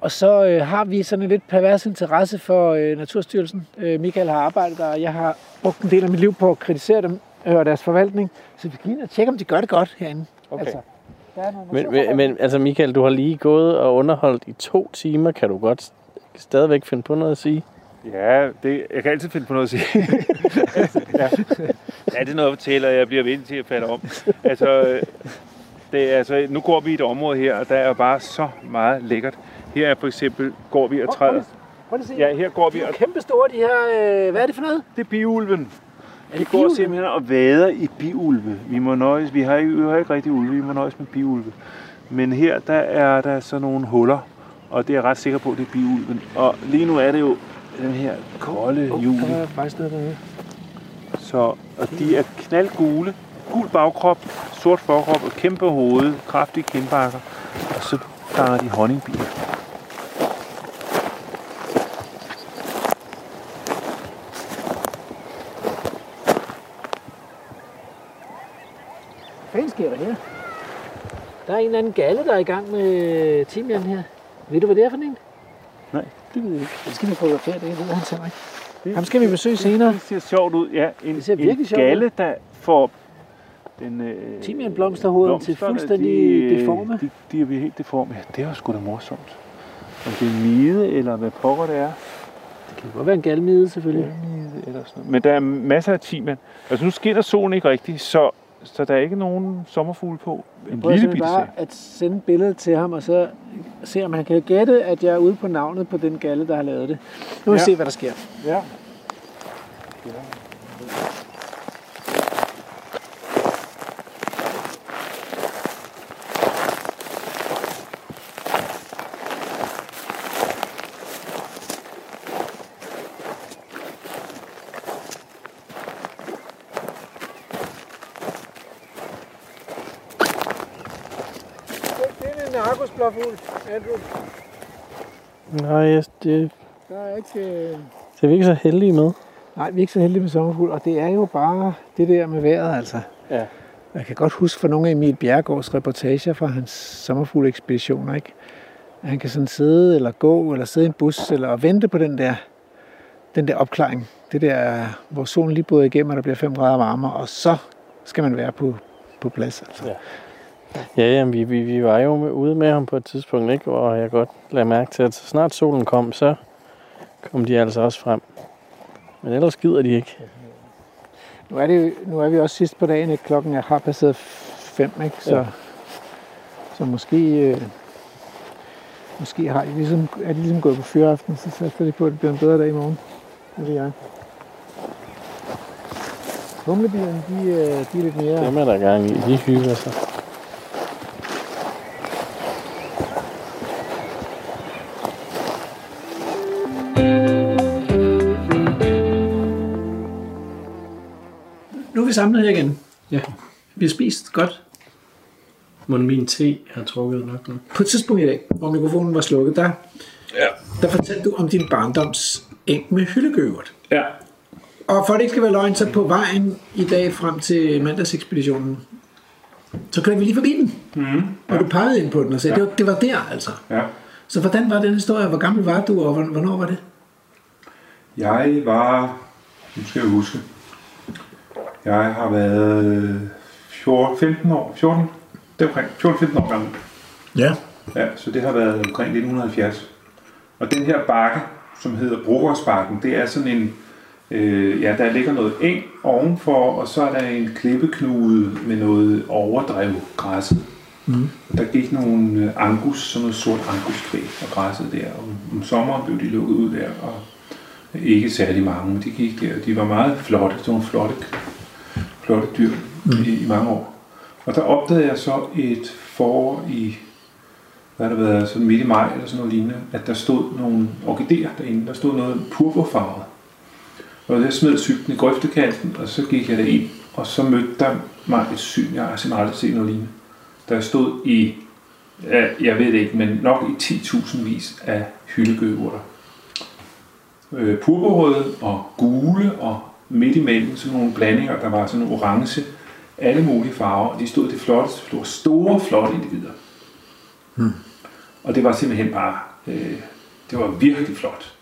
Og så øh, har vi sådan en lidt pervers interesse for øh, Naturstyrelsen. Øh, Michael har arbejdet der, og jeg har brugt en del af mit liv på at kritisere dem øh, og deres forvaltning. Så vi kan ind og tjekke, om de gør det godt herinde. Okay. Altså, der er Men, men, altså Michael, du har lige gået og underholdt i to timer. Kan du godt stadigvæk finde på noget at sige? Ja, det, jeg kan altid finde på noget at sige. ja. ja, det er noget at fortælle, og jeg bliver ved til at falde om. Altså, øh, det er, altså, nu går vi i et område her, og der er bare så meget lækkert. Her er for eksempel, går vi og træder. Prøv at se. Ja, her går vi De er og... kæmpe store, de her... Øh, hvad er det for noget? Det er biulven. Er Vi går simpelthen og vader i biulve. Vi må nøjes, vi har ikke, vi har ikke rigtig ulve, vi må nøjes med biulve. Men her, der er der så nogle huller, og det er jeg ret sikker på, det er biulven. Og lige nu er det jo den her kolde juli. Der er faktisk noget dernede. Så, og de er knaldgule, gul bagkrop, sort forkrop kæmpe hoved, kraftige kindbakker. Og så fanger de honningbier. Hvad sker der her? Der er en eller anden galle, der er i gang med timian her. Ved du, hvad det er for en? Nej, det ved jeg ikke. Det skal vi fotografere, det ved han til mig. Det, Ham skal vi besøge senere. Det ser sjovt ud, ja. En, det ser virkelig en galle, ud. der får den... Øh, Timianblomsterhovedet til blomsterne, fuldstændig de, deforme. De, de er helt deforme. Ja, det er jo sgu da morsomt. Om det er mide, eller hvad pokker det er. Det kan godt være en galmide, selvfølgelig. Mide eller sådan noget. Men der er masser af timian. Altså nu skinner solen ikke rigtigt, så, så der er ikke nogen sommerfugle på. En Prøv lille bitte bare at sende et billede til ham, og så se, om han kan gætte, at jeg er ude på navnet på den galle, der har lavet det. Nu må vi Ja. se, hvad der sker. Ja. Argusblåfugl, Andrew. Nej, jeg, det, Der er ikke... øh, det er vi ikke så heldige med. Nej, vi er ikke så heldige med sommerfugl, og det er jo bare det der med vejret, altså. Ja. Jeg kan godt huske fra nogle af Emil Bjergårds reportager fra hans sommerfuglekspeditioner, ikke? Han kan sådan sidde eller gå, eller sidde i en bus, eller og vente på den der, den der opklaring. Det der, hvor solen lige bryder igennem, og der bliver 5 grader varmere, og så skal man være på, på plads. Altså. Ja. Ja, ja vi, vi, vi var jo med, ude med ham på et tidspunkt, ikke? og jeg godt lagde mærke til, at så snart solen kom, så kom de altså også frem. Men ellers gider de ikke. Nu er, det, nu er vi også sidst på dagen, ikke? klokken er har passeret fem, ikke? Så, Ja. så måske, øh, måske har de ligesom, er de ligesom gået på fyraften, så satser de på, at det bliver en bedre dag i morgen. Det ved jeg. Humlebierne, de, øh, de er lidt mere... Dem er der gang i. De hygger sig. Vi samlet her igen. Ja. Vi har spist godt. Må min te er trukket nok nu? På et tidspunkt i dag, hvor mikrofonen var slukket, der, Ja. der fortalte du om din barndoms eng med hyldegøvert. Ja. Og for at det ikke skal være løgn, så på vejen i dag frem til mandagsekspeditionen, så kørte vi lige forbi den. Mm. Og du pegede ind på den og sagde, ja. det, var, det var der altså. ja. Så hvordan var den historie? Hvor gammel var du, og hvorn- hvornår var det? Jeg var, nu skal jeg huske, jeg har været 14, 15 år, 14, det er omkring 14-15 år gammel. Ja. Ja, så det har været omkring 1970. Og den her bakke, som hedder Brugårdsbakken, det er sådan en, øh, ja, der ligger noget eng ovenfor, og så er der en klippeknude med noget overdrev græsset. Mm. Der gik nogle øh, angus, sådan noget sort anguskvæg og græsset der. Og om sommeren blev de lukket ud der, og ikke særlig mange, men de gik der. De var meget flotte, sådan nogle flotte, flotte dyr mm. i, i mange år. Og der opdagede jeg så et forår i, hvad har det været, sådan midt i maj eller sådan noget lignende, at der stod nogle orkideer derinde. Der stod noget purpurfarvet. Og jeg smed cyklen i grøftekanten, og så gik jeg derind, og så mødte der mig et syn, jeg har simpelthen aldrig set noget lignende. Der stod i, jeg ved det ikke, men nok i 10.000 vis af hyldegøgeurter. Øh, purpurrøde og gule, og midt imellem sådan nogle blandinger, der var sådan orange, alle mulige farver, og de stod det flotteste, det var store, flotte individer. Hmm. Og det var simpelthen bare, øh, det var virkelig flot.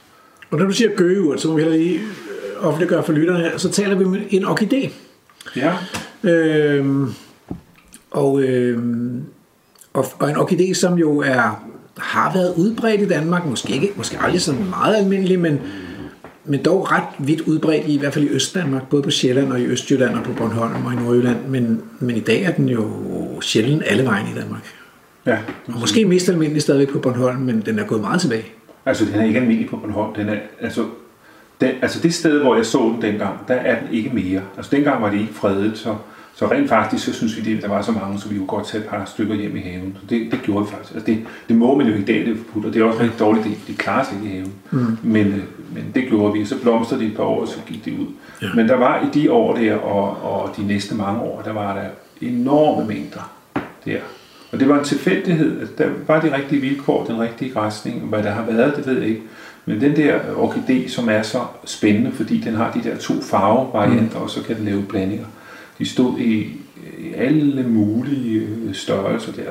Og når du siger gøgeurt, så må vi heller lige øh, offentliggøre for lytterne her, så taler vi om en orkidé. Ja, Øhm, og, øhm, og, og en orkidé, som jo er, har været udbredt i Danmark, måske ikke, måske aldrig sådan meget almindelig, men, men dog ret vidt udbredt i, i hvert fald i Østdanmark, både på Sjælland og i Østjylland og på Bornholm og i Nordjylland, men, men i dag er den jo sjældent alle vejen i Danmark. ja. Og måske mest almindelig stadigvæk på Bornholm, men den er gået meget tilbage. Altså, den er ikke almindelig på Bornholm. Den er, altså, den, altså det sted, hvor jeg så den dengang, der er den ikke mere. Altså dengang var det ikke fredet, så, så rent faktisk, så synes vi, at der var så mange, så vi kunne godt tage et par stykker hjem i haven. Så det, det gjorde vi faktisk. Altså det, det må man jo i dag, det er forbudt, og det er også rigtig dårligt, det, de klarer sig ikke i haven. Mm. Men, øh, men det gjorde vi, så blomstrede det et par år, og så gik det ud. Ja. Men der var i de år der, og, og de næste mange år, der var der enorme mængder der. Og det var en tilfældighed, at der var de rigtige vilkår, den rigtige græsning. Hvad der har været, det ved jeg ikke. Men den der orkidé, som er så spændende, fordi den har de der to farvevarianter, mm. og så kan den lave blandinger. De stod i, alle mulige øh, størrelser der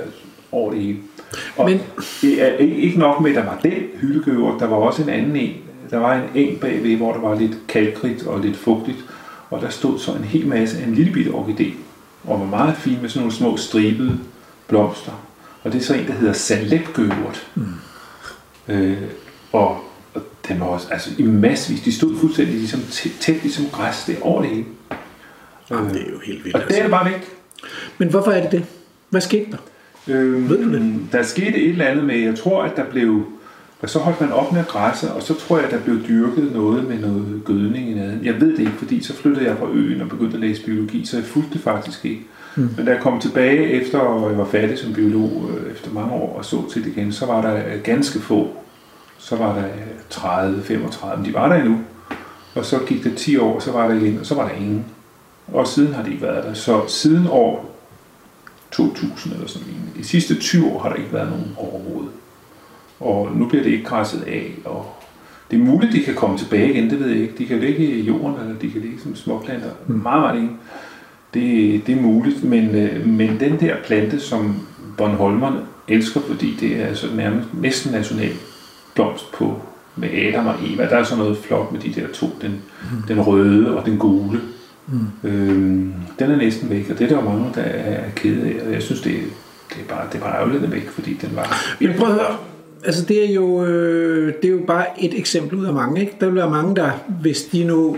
over det hele. Og Men- det ikke ikke nok med, at der var den hyldegøver, der var også en anden en. Der var en eng bagved, hvor der var lidt kalkrigt og lidt fugtigt, og der stod så en hel masse af en lille bitte orkidé, og var meget fin med sådan nogle små stribede blomster. Og det er så en, der hedder saletgøvert. Mm. Øh, og, og den var også altså, i massevis. De stod fuldstændig ligesom tæt, tæt ligesom græs der over det hele. Jamen, det er jo helt vildt. Og det er bare væk. Men hvorfor er det det? Hvad skete der? Øhm, Ved du det? Der skete et eller andet med, jeg tror, at der blev, og så holdt man op med at græsse, og så tror jeg, at der blev dyrket noget med noget gødning i naden. Jeg ved det ikke, fordi så flyttede jeg fra øen og begyndte at læse biologi, så jeg fulgte det faktisk ikke. Mm. Men da jeg kom tilbage efter, og jeg var færdig som biolog øh, efter mange år og så til det igen, så var der øh, ganske få. Så var der øh, 30, 35, men de var der endnu. Og så gik det 10 år, så var der igen, og så var der ingen. Og siden har de ikke været der. Så siden år 2000 eller sådan noget. De sidste 20 år har der ikke været nogen overhovedet. Og nu bliver det ikke græsset af, og det er muligt, de kan komme tilbage igen, det ved jeg ikke. De kan ligge i jorden, eller de kan ligge som småplanter. Mm. Meget, meget længe. Det, det er muligt, men, øh, men den der plante, som Bornholmerne elsker, fordi det er altså nærmest næsten national blomst på med Adam og Eva. Der er sådan noget flot med de der to, den, mm. den røde og den gule. Mm. Øhm, den er næsten væk, og det er der jo mange, der er kede af. Og jeg synes, det, det er bare, det er bare ærgerligt, er væk, fordi den var... Men prøv at høre. Altså det er, jo, øh, det er jo bare et eksempel ud af mange. Ikke? Der vil være mange, der hvis de nu...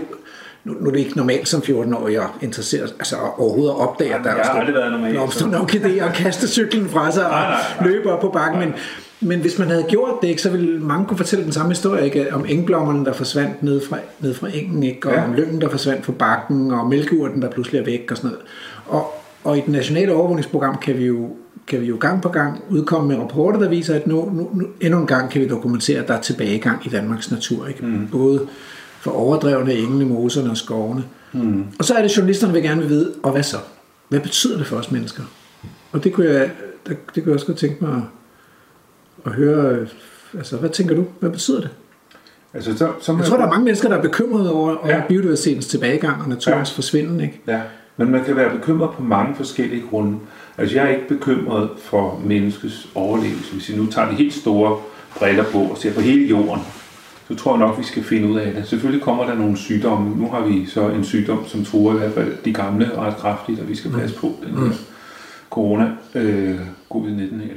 Nu, nu er det ikke normalt som 14-årig at interessere altså overhovedet at opdage, at der Jeg har aldrig været normalt. blomster nok idé og kaste cyklen fra sig og Nej, nej, nej. løbe op på bakken. Men, men hvis man havde gjort det, ikke, så ville mange kunne fortælle den samme historie ikke? om engblommerne, der forsvandt ned fra, ned fra engen, ikke? og Ja. om lyngen, der forsvandt fra bakken, og mælkeurten, der pludselig er væk og sådan noget. Og, og i det nationale overvågningsprogram kan vi jo kan vi jo gang på gang udkomme med rapporter, der viser, at nu, nu, nu endnu en gang kan vi dokumentere, at der er tilbagegang i Danmarks natur. Ikke? Mm. Både for overdrevne engene, moserne og skovene. Mm. Og så er det, journalisterne vil gerne vide, og hvad så? Hvad betyder det for os mennesker? Og det kunne jeg, det, det kunne jeg også godt tænke mig at, høre. Altså, hvad tænker du? Hvad betyder det? Altså, så, så Jeg tror, der er mange mennesker, der er bekymrede over, over Ja. biodiversitetens tilbagegang og naturens Ja. forsvinden. Ikke? Ja, men man kan være bekymret på mange forskellige grunde. Altså, jeg er ikke bekymret for menneskets overlevelse. Hvis vi nu tager de helt store briller på og ser på hele jorden, så tror jeg nok, vi skal finde ud af det. Selvfølgelig kommer der nogle sygdomme. Nu har vi så en sygdom, som truer i hvert fald de gamle ret kraftigt, og vi skal passe på den her corona, øh, covid-19.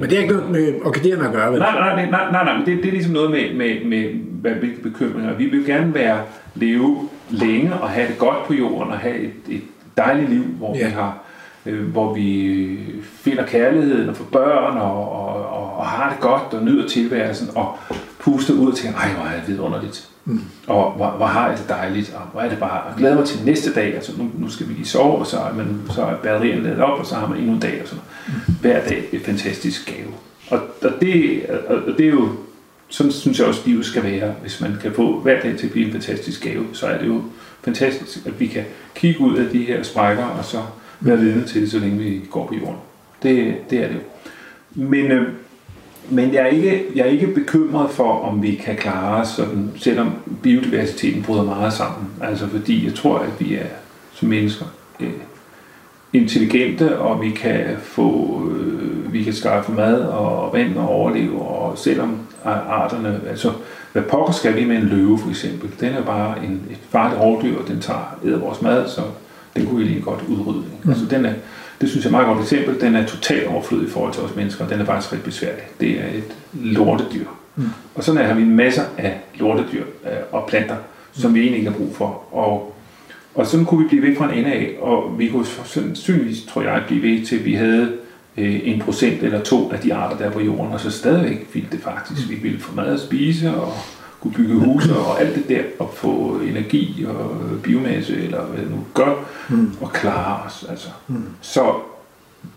Men det har ikke noget med orkideerne at gøre, vel? Nej, nej, nej, nej, nej, nej men det, det er ligesom noget med, med, med hvad, hvilke bekymringer. Vi vil gerne være, leve længe og have det godt på jorden og have et, et dejligt liv, hvor Ja. vi har øh, hvor vi finder kærligheden og får børn og, og, og, og har det godt og nyder tilværelsen og puster ud og tænker, ej, hvor er det vidunderligt. Mm. Og hvor, hvor har jeg det dejligt, og hvor er det bare, og glæder mig til næste dag, altså nu, nu skal vi lige sove, og så er, man, så er batterierne ladet op, og så har man endnu en dag, og sådan noget. Hver dag et fantastisk gave. Og, og, det, og og det er jo, sådan synes jeg også, livet skal være. Hvis man kan få hver dag til at blive en fantastisk gave, så er det jo fantastisk, at vi kan kigge ud af de her sprækker, og så være vidne til det, så længe vi går på jorden. Det, det er det jo. Men, øh, men jeg, er ikke, jeg er ikke bekymret for, om vi kan klare os, sådan, selvom biodiversiteten bryder meget sammen. Altså fordi jeg tror, at vi er som mennesker øh, intelligente, og vi kan få, øh, vi kan skaffe mad og vand og overleve, og selvom arterne, altså hvad pokker skal vi med en løve for eksempel? Den er bare en, et farligt rovdyr, og den tager æder vores mad, så den kunne vi lige godt udrydde. Ikke? Altså den er, det synes jeg er et meget godt eksempel. Den er totalt overflødig i forhold til os mennesker, og den er faktisk rigtig besværlig. Det er et lortedyr. Mm. Og sådan har vi masser af lortedyr øh, og planter, som vi egentlig ikke har brug for. Og, og sådan kunne vi blive ved fra en ende af, og vi kunne sandsynligvis, tror jeg, blive ved til, at vi havde øh, en procent eller to af de arter, der er på jorden, og så stadigvæk ville det faktisk. Vi ville få mad at spise, og kunne bygge huse og alt det der, og få energi og biomasse, eller hvad det nu gør, mm. og klare os. Altså. Mm. Så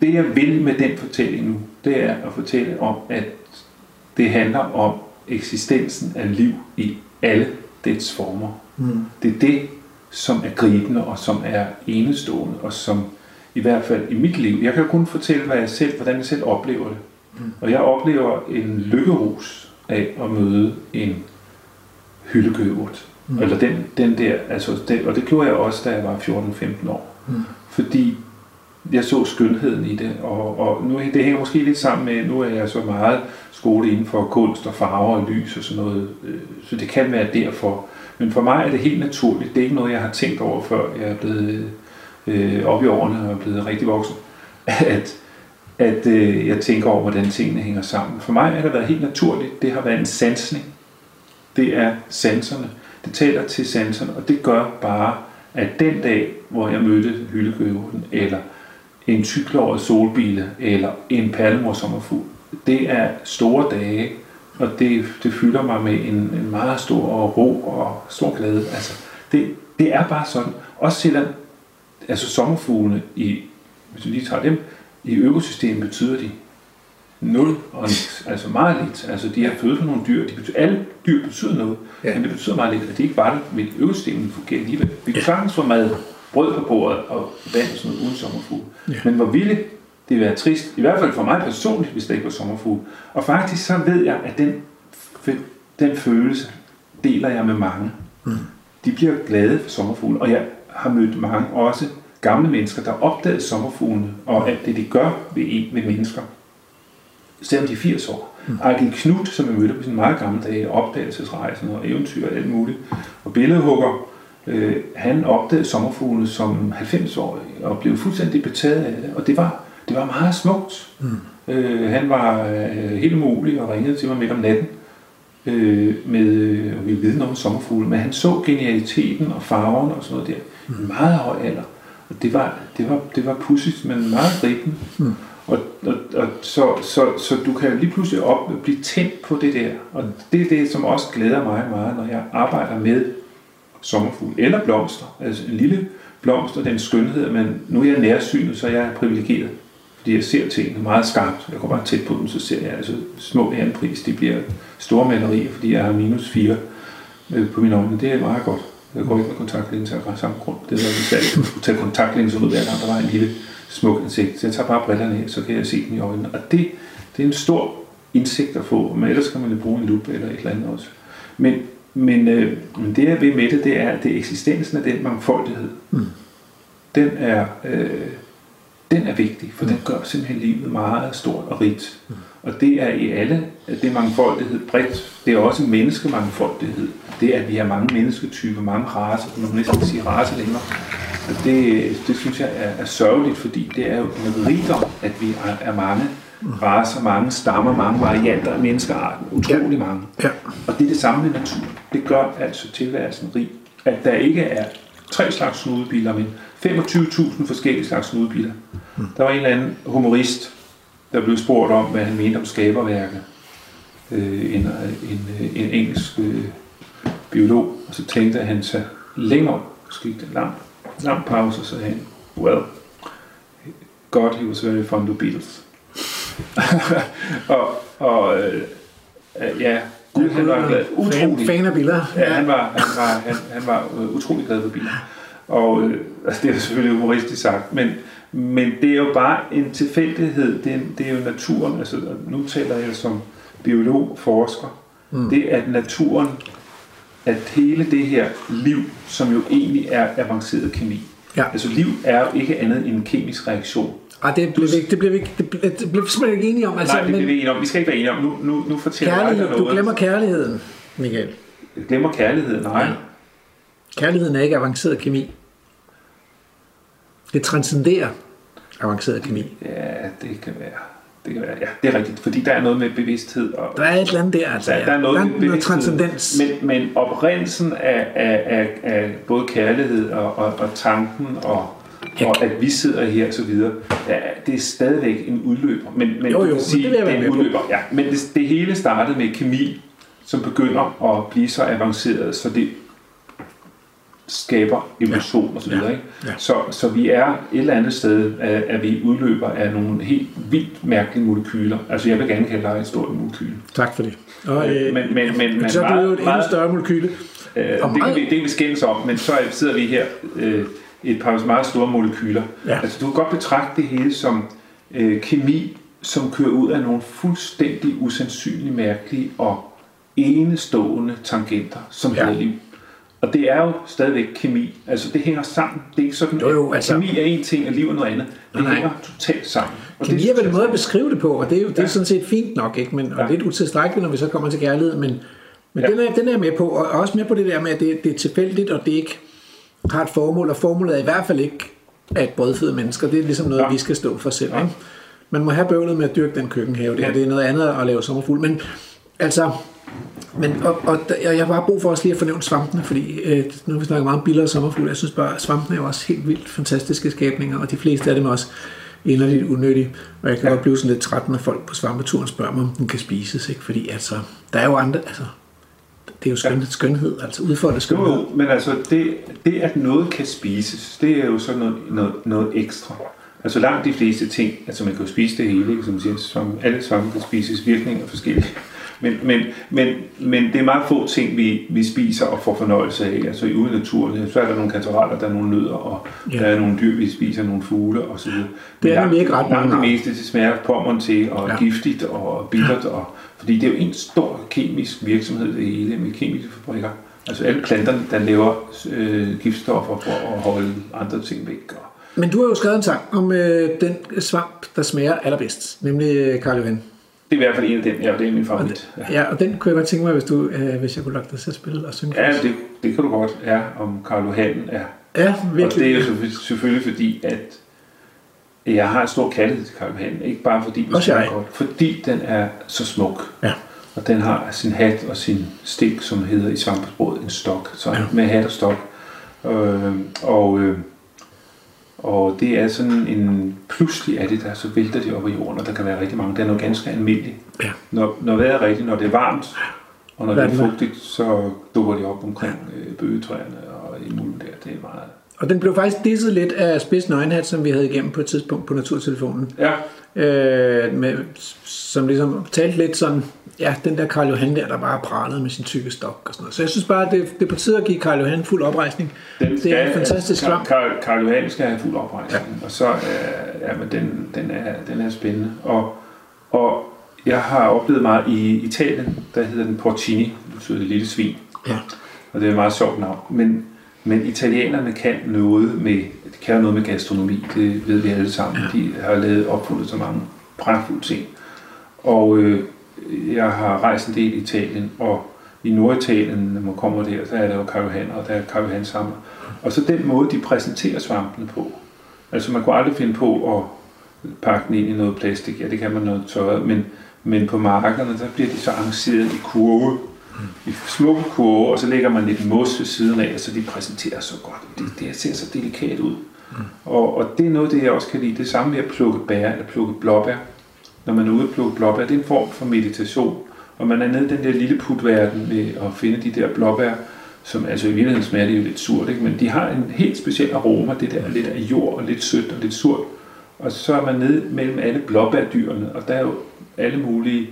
det jeg vil med den fortælling nu, det er at fortælle om, at det handler om eksistensen af liv i alle dets former. Mm. Det er det, som er gribende og som er enestående, og som i hvert fald i mit liv, jeg kan jo kun fortælle, hvad jeg selv, hvordan jeg selv oplever det. Mm. Og jeg oplever en lykkerus af at møde en hyldegøvert. Mm. Eller den, den der, altså den, og det gjorde jeg også, da jeg var 14-15 år. Mm. Fordi jeg så skønheden i det, og, og nu, det hænger måske lidt sammen med, nu er jeg så meget skole inden for kunst og farver og lys og sådan noget, øh, så det kan være derfor. Men for mig er det helt naturligt. Det er ikke noget, jeg har tænkt over, før jeg er blevet øh, op i årene og er blevet rigtig voksen, at, at øh, jeg tænker over, hvordan tingene hænger sammen. For mig har det været helt naturligt. Det har været en sansning. Det er sanserne. Det taler til sanserne, og det gør bare, at den dag, hvor jeg mødte hyldegøven, eller en tyklåret solbile, eller en palmorsommerfugl, det er store dage, og det, det fylder mig med en, en meget stor ro og stor glæde. Altså, det, det er bare sådan. Også selvom altså sommerfuglene, i, hvis vi lige tager dem, i økosystemet betyder de nul og altså meget lidt. Altså de er født på nogle dyr, de betyder, alle dyr betyder noget, ja. men det betyder meget lidt, at det ikke var det, men økosystemet fungerer alligevel. Vi kan sagtens få mad, brød på bordet og vand og sådan noget uden sommerfugle. Ja. Men hvor ville det være trist, i hvert fald for mig personligt, hvis der ikke var sommerfugle. Og faktisk så ved jeg, at den, den følelse deler jeg med mange. Mm. De bliver glade for sommerfugle, og jeg har mødt mange også gamle mennesker, der opdagede sommerfuglene og alt det, de gør ved, en, ved mennesker. Selvom de er 80 år. Mm. Knut, som jeg mødte på sin meget gamle dage, opdagelsesrejsen og eventyr og alt muligt, og billedhugger, øh, han opdagede sommerfuglene som 90-årig og blev fuldstændig betaget af det, og det var, det var meget smukt. Mm. Øh, han var øh, helt umulig og ringede til mig midt om natten øh, med øh, vi vide noget om sommerfugle, men han så genialiteten og farven og sådan noget der. Mm. Meget høj alder. Og det var, det var, det var pudsigt, men meget gribende. Mm. Og, og, og så, så, så du kan lige pludselig op blive tændt på det der. Og det er det, som også glæder mig meget, når jeg arbejder med sommerfugl eller blomster. Altså en lille blomst og den skønhed, men nu er jeg nærsynet, så jeg er privilegeret. Fordi jeg ser tingene meget skarpt. Jeg går bare tæt på dem, så ser jeg altså små pris. Det bliver store malerier, fordi jeg har minus 4 øh, på mine øjne. Det er meget godt. Jeg går ikke med kontaktlinser af samme grund. Det er særligt, at skulle tage kontaktlinser ud hver gang, der var en lille smuk insekt. Så jeg tager bare brillerne af, så kan jeg se dem i øjnene. Og det, det er en stor indsigt at få, men ellers kan man jo bruge en lup eller et eller andet også. Men, men, øh, men det jeg ved med det, det er, at det er eksistensen af den mangfoldighed. Mm. Den er... Øh, den er vigtig, for mm. den gør simpelthen livet meget stort og rigt. Mm. Og det er i alle, det er mangfoldighed bredt. Det er også menneskemangfoldighed. Det er, at vi har mange mennesketyper, mange raser, man må næsten sige race længere. Og det, det synes jeg er, er sørgeligt, fordi det er jo en rigdom, at vi er, er mange raser, mange stammer, mange varianter af menneskearten. Utrolig mange. Ja. Og det er det samme med naturen. Det gør altså tilværelsen rig. At der ikke er tre slags snudebiller, men 25.000 forskellige slags snudebiller. Mm. Der var en eller anden humorist, der blev spurgt om, hvad han mente om skaberværket. Øh, en, en, en engelsk øh, biolog, og så tænkte han sig længere, måske en lang, lang pause, så han, well, God, he was very fond of Beatles. og og øh, ja, Gud, han var glad, utrolig. Fan af biler. Ja, han var, han var, han, han var øh, utrolig glad for biler. Og øh, altså, det er selvfølgelig humoristisk sagt, men, men det er jo bare en tilfældighed. Det er, det er jo naturen. Altså, nu taler jeg som biolog, forsker. Mm. Det er at naturen, at hele det her liv, som jo egentlig er avanceret kemi. Ja. Altså liv er jo ikke andet end en kemisk reaktion. Ej, det bliver vi, det bliver vi, det bliver, det bliver vi simpelthen ikke enige om. Altså, Nej, det bliver vi enige om. Vi skal ikke være enige om. Nu, nu, nu fortæller kærlighed, jeg dig noget. Du glemmer kærligheden, Michael. Jeg glemmer kærligheden, nej. Ja. Kærligheden er ikke avanceret kemi. Det transcenderer avanceret kemi. Ja, det kan være. Det ja, det er rigtigt, fordi der er noget med bevidsthed. Og, der er et eller andet der, altså. Der, ja. der er noget, der er med bevidsthed. transcendens. Men, men oprindelsen af, af, af, af både kærlighed og, og, og tanken og, ja. og at vi sidder her og så videre, ja, det er stadigvæk en udløber. Men, men jo, jo, kan sige, det, det er en udløber. Ja, men det, det hele startede med kemi, som begynder at blive så avanceret, så det skaber evolution ja. og så videre. Ikke? Ja. Så, så vi er et eller andet sted, at, at vi udløber af nogle helt vildt mærkelige molekyler. Altså jeg vil gerne kalde dig et stort molekyl. Tak for det. Og, øh, men, men, men, men så er du jo et endnu større molekyle. Øh, det, kan vi, det kan vi skændes om, men så sidder vi her øh, et par meget store molekyler. Ja. Altså du kan godt betragte det hele som øh, kemi, som kører ud af nogle fuldstændig usandsynligt mærkelige og enestående tangenter, som ja. hedder liv. Og det er jo stadigvæk kemi. Altså det hænger sammen. Det er ikke sådan, Jo, jo, altså- kemi er en ting, og liv er noget andet. Det Nej, hænger totalt sammen. Og Kemi det er vel en måde at beskrive det på, og det er jo det er Ja. sådan set fint nok, ikke? Men, og Ja. lidt utilstrækkeligt, når vi så kommer til kærlighed, men, men Ja. den, er, den er jeg med på, og også med på det der med, at det, det er tilfældigt, og det ikke har et formål, og formålet er i hvert fald ikke at brødføde mennesker. Det er ligesom noget, Ja. vi skal stå for selv. Ikke? Man må have bøvlet med at dyrke den køkkenhave, det, Ja. det er noget andet at lave sommerfugl. Men altså, men, og, og, og jeg har bare brug for også lige at fornævne svampene, fordi øh, nu har vi snakket meget om billeder og sommerfugle. Jeg synes bare, at svampene er jo også helt vildt fantastiske skabninger, og de fleste af dem er også inderligt unyttige. Og jeg kan ja. godt blive sådan lidt træt, når folk på svampeturen spørger mig, om den kan spises. Ikke? Fordi altså, der er jo andre, altså, det er jo skønhed, skønhed altså udfoldet skønhed. jo, men altså det, det, at noget kan spises, det er jo sådan noget, noget, noget ekstra. Altså langt de fleste ting, altså man kan jo spise det hele, ikke? som siger, som alle svampe kan spises, virkninger er forskellige. Men, men, men, men det er meget få ting, vi, vi spiser og får fornøjelse af. Altså i ude naturen, så er der nogle kantareller, der er nogle nødder, og Ja. der er nogle dyr, vi spiser, nogle fugle osv. Det er nemlig ikke ret mange det meste, det smager pommeren til, og Ja. giftigt og bittert. Og, fordi det er jo en stor kemisk virksomhed, det hele, med kemiske fabrikker. Altså alle planterne, der laver øh, giftstoffer for at holde andre ting væk. Og, Men du har jo skrevet en sang om øh, den svamp, der smager allerbedst, nemlig øh, Karl Johan. Det er i hvert fald en af dem, ja, det er min favorit. Ja, Ja, og den kunne jeg godt tænke mig, hvis, du, øh, hvis jeg kunne lade dig til at spille og synge. ja det, det kan du godt, ja, om Karl Johan er. ja Og virkelig. det er jo selvfø- selvfølgelig fordi, at jeg har en stor kærlighed til Karl Johan. Ikke bare fordi Også jeg. godt, fordi den er så smuk. Ja. Og den har sin hat og sin stik, som hedder i svampesproget en stok. Så ja. med hat og stok. Øh, og, øh, og det er sådan en, pludselig er det der, så vælter det op i jorden, og der kan være rigtig mange. Det er noget ganske almindeligt. Ja. Når, når vejret er rigtigt, når det er varmt, og når det er Hvad er det? fugtigt, så dukker de op omkring øh, bøgetræerne og i mulden der. Det er meget... Og den blev faktisk disset lidt af Spids Nøgenhat, som vi havde igennem på et tidspunkt på Naturtelefonen. Ja, Øh, med, som ligesom talte lidt sådan, ja, den der Karl Johan der, der bare pralede med sin tykke stok og sådan noget. Så jeg synes bare, det, det er på tide at give Karl Johan fuld oprejsning. Den Det er en fantastisk svamp. Karl, Karl Johan skal have fuld oprejsning, ja. og så øh, ja, men den, den, er, den er spændende. Og, og jeg har oplevet meget i Italien, der hedder den Porcini, det betyder det lille svin, Ja. og det er et meget sjovt navn. Men, men italienerne kan noget med, de kan noget med gastronomi, det ved vi alle sammen. Ja. De har lavet opfundet så mange pragtfulde ting. Og øh, jeg har rejst en del i Italien, og i Norditalien, når man kommer der, så er der jo Karl og der er sammen. Og så den måde, de præsenterer svampene på. Altså man kunne aldrig finde på at pakke den ind i noget plastik. Ja, det kan man noget tørret, men, men på markerne, der bliver de så arrangeret i kurve. I smukke kurve, og så lægger man lidt mos ved siden af, og så de præsenterer så godt. Det, det ser så delikat ud. Og, og det er noget, det jeg også kan lide. Det samme med at plukke bær eller plukke blåbær. Når man er ude at plukke blåbær, det er en form for meditation. Og man er nede i den der lille putverden med at finde de der blåbær, som altså i virkeligheden smager det jo lidt surt, ikke? men de har en helt speciel aroma, det der lidt af jord og lidt sødt og lidt surt. Og så er man nede mellem alle blåbærdyrene, og der er jo alle mulige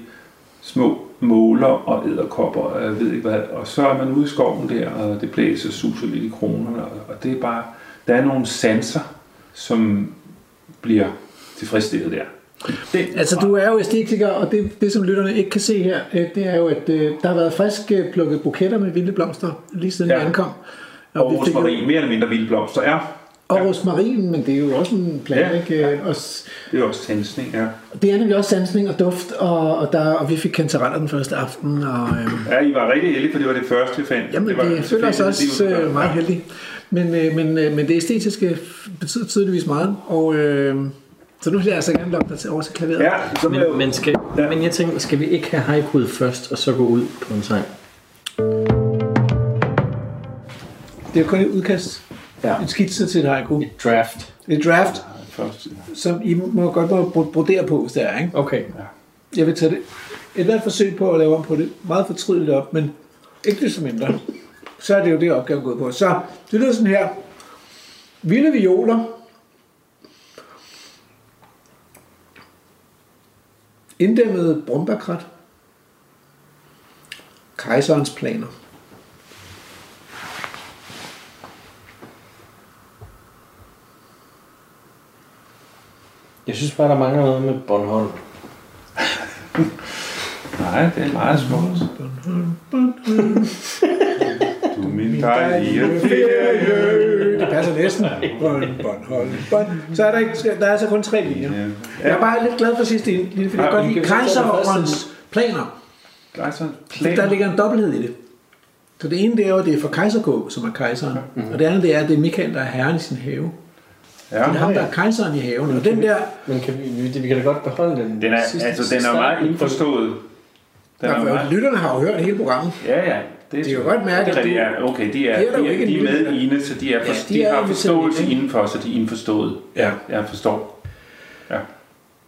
små måler og æderkopper, og jeg ved ikke hvad. Og så er man ude i skoven der, og det blæser suser lidt i kronerne, og og det er bare, der er nogle sanser, som bliver tilfredsstillet der. Det, Altså, du er jo æstetiker, og det, det som lytterne ikke kan se her, øh, det er jo, at øh, der har været frisk øh, plukket buketter med vilde blomster, lige siden ja. Ja. vi ankom. og vi fik jo- rosmarin, mere eller mindre vilde blomster, ja. Og rosmarin, men det er jo også en plante, Ja. ikke? Øh, Og Det er også tændsning, ja. det er nemlig også sansning og duft, og, og, der, og vi fik kantareller den første aften, og øh, Ja, I var rigtig heldige, for det var det første, vi fandt. jamen, det var vi føler os også det øh, meget heldige. Men, øh, men, øh, men det æstetiske betyder tydeligvis meget, og øh, så nu vil jeg altså gerne lokke dig til over til klaveret. Ja, så Men, men, skal, ja. men jeg tænker, skal vi ikke have haikuet først, og så gå ud på en sang? Det er jo kun et udkast. Ja. Et skitse til et haiku. Et draft. Et draft, først. som I må godt må bro- brodere på, hvis det er, ikke? Okay. Jeg vil tage det et hvert forsøg på at lave om på det. Meget fortrydeligt op, men ikke desto mindre. Så er det jo det, opgaven går ud på. Så det lyder sådan her. Vilde violer. Inddæmmede brumbærkrat. Kejserens planer. Jeg synes bare, der mangler noget med Bornholm. Nej, det er meget smukt. Du er min min dejlige ferie. Det passer næsten. Bånd, hold, bånd. Så er der, ikke, der er altså kun tre linjer. Ja. Jeg er bare lidt glad for sidste linje, fordi jeg Ja, godt lide kejserens planer. Kejserens Der planer. ligger en dobbelthed i det. Så det ene det er jo, at det er for kejserkåb, som er kejseren. Og det andet det er, at det er Michael, der er herren i sin have. Ja. Det er ham, der er kejseren i haven. Og den der, Men kan vi, vi, vi kan da godt beholde den Den er, sidste altså, den er meget indforstået. Den er der, meget, lytterne har jo hørt hele programmet. ja, ja. De kan jo godt mærke, at at de er, okay, de er, Det er de er, ikke de er med inde, så de, er, for, Ja, de de, er har forståelse indenfor, så de er indforstået. Ja. Jeg forstår. Ja,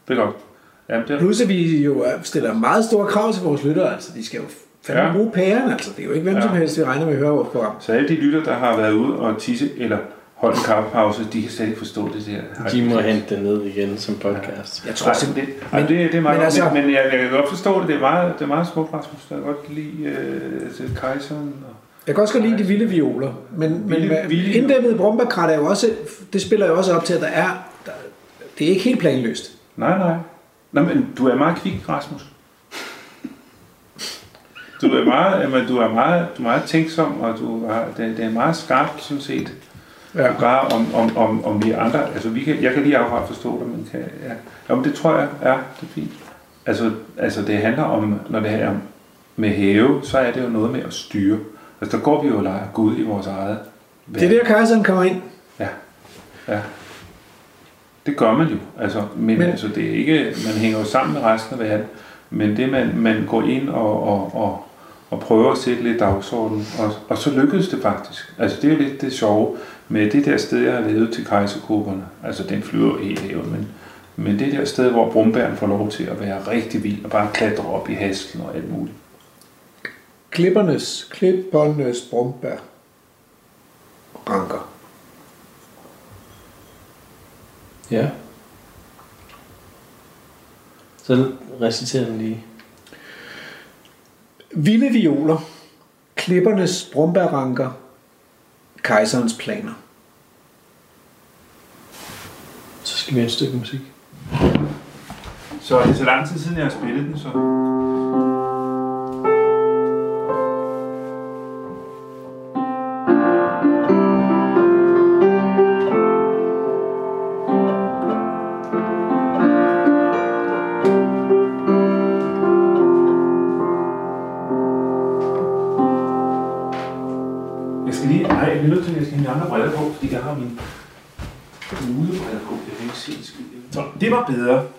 det er godt. Ja, det, Plus at vi jo stiller meget store krav til vores lyttere. Altså, de skal jo fandme Ja. bruge pæren. Altså, det er jo ikke hvem Ja. som helst, vi regner med at høre vores program. så alle de lytter, der har været ude og tisse eller holdt en kaffepause, de kan slet ikke forstå det der. De må hente det ned igen som podcast. Jeg tror simpelthen... det, men, det, det er meget men men, altså- men, men jeg, jeg kan godt forstå det. Det er meget, det er meget smukt, Rasmus. Jeg kan godt lide øh, altså, kejseren. Og, Jeg kan også godt lide de vilde violer, men, men Vilde- vilde inddæmmet brumbakrat er jo også, det spiller jo også op til, at der er, der, det er ikke helt planløst. nej, nej. Nå, men du er meget kvik, Rasmus. Du er meget, jamen, du er meget, du er meget tænksom, og du har, det, det er meget skarpt, sådan set. Ja. Bare om, om, om, om vi andre, altså vi kan, jeg kan lige akkurat forstå det, men kan, ja. Jamen det tror jeg, ja, det er fint. Altså, altså det handler om, når det er med hæve, så er det jo noget med at styre. Altså der går vi jo og leger Gud i vores eget. Det er der, kejseren kommer ind. Ja, ja. Det gør man jo. Altså, men, Men- men altså, det er ikke, man hænger jo sammen med resten af verden. Men det, man, man går ind og, og, og, og prøver at sætte lidt dagsorden, og, og så lykkedes det faktisk. Altså, det er jo lidt det sjove med det der sted, jeg har lavet til kejsergrupperne. Altså, den flyver jo helt hævet, men, men det der sted, hvor brumbæren får lov til at være rigtig vild og bare klatre op i haslen og alt muligt. Klippernes, klippernes brumbær. Ranker. Ja. Så reciterer den lige. Vilde violer. Klippernes brumbærranker. Kejserens planer. Så skal vi have et stykke musik. Så det er så lang tid siden, jeg har spillet den, så... bedre.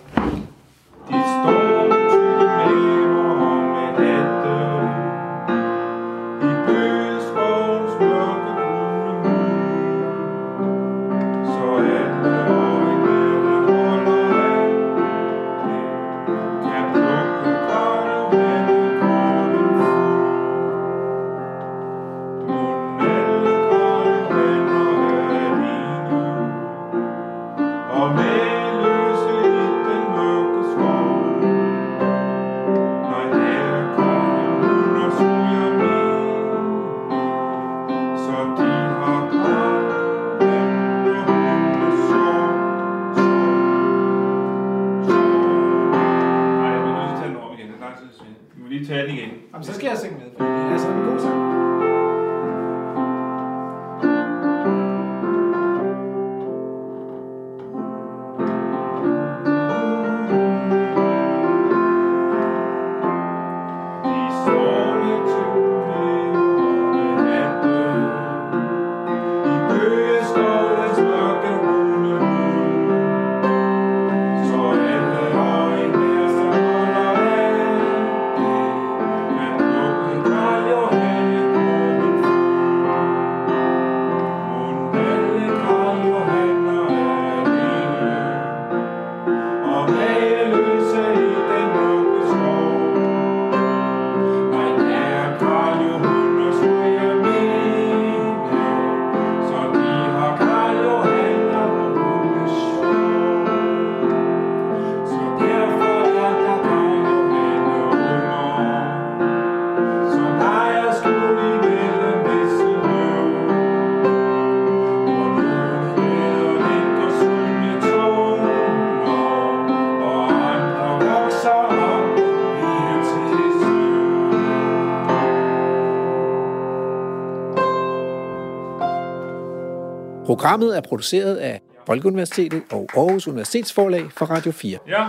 Programmet er produceret af Folkeuniversitetet og Aarhus Universitetsforlag for Radio 4. Ja,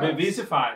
med visse fejl.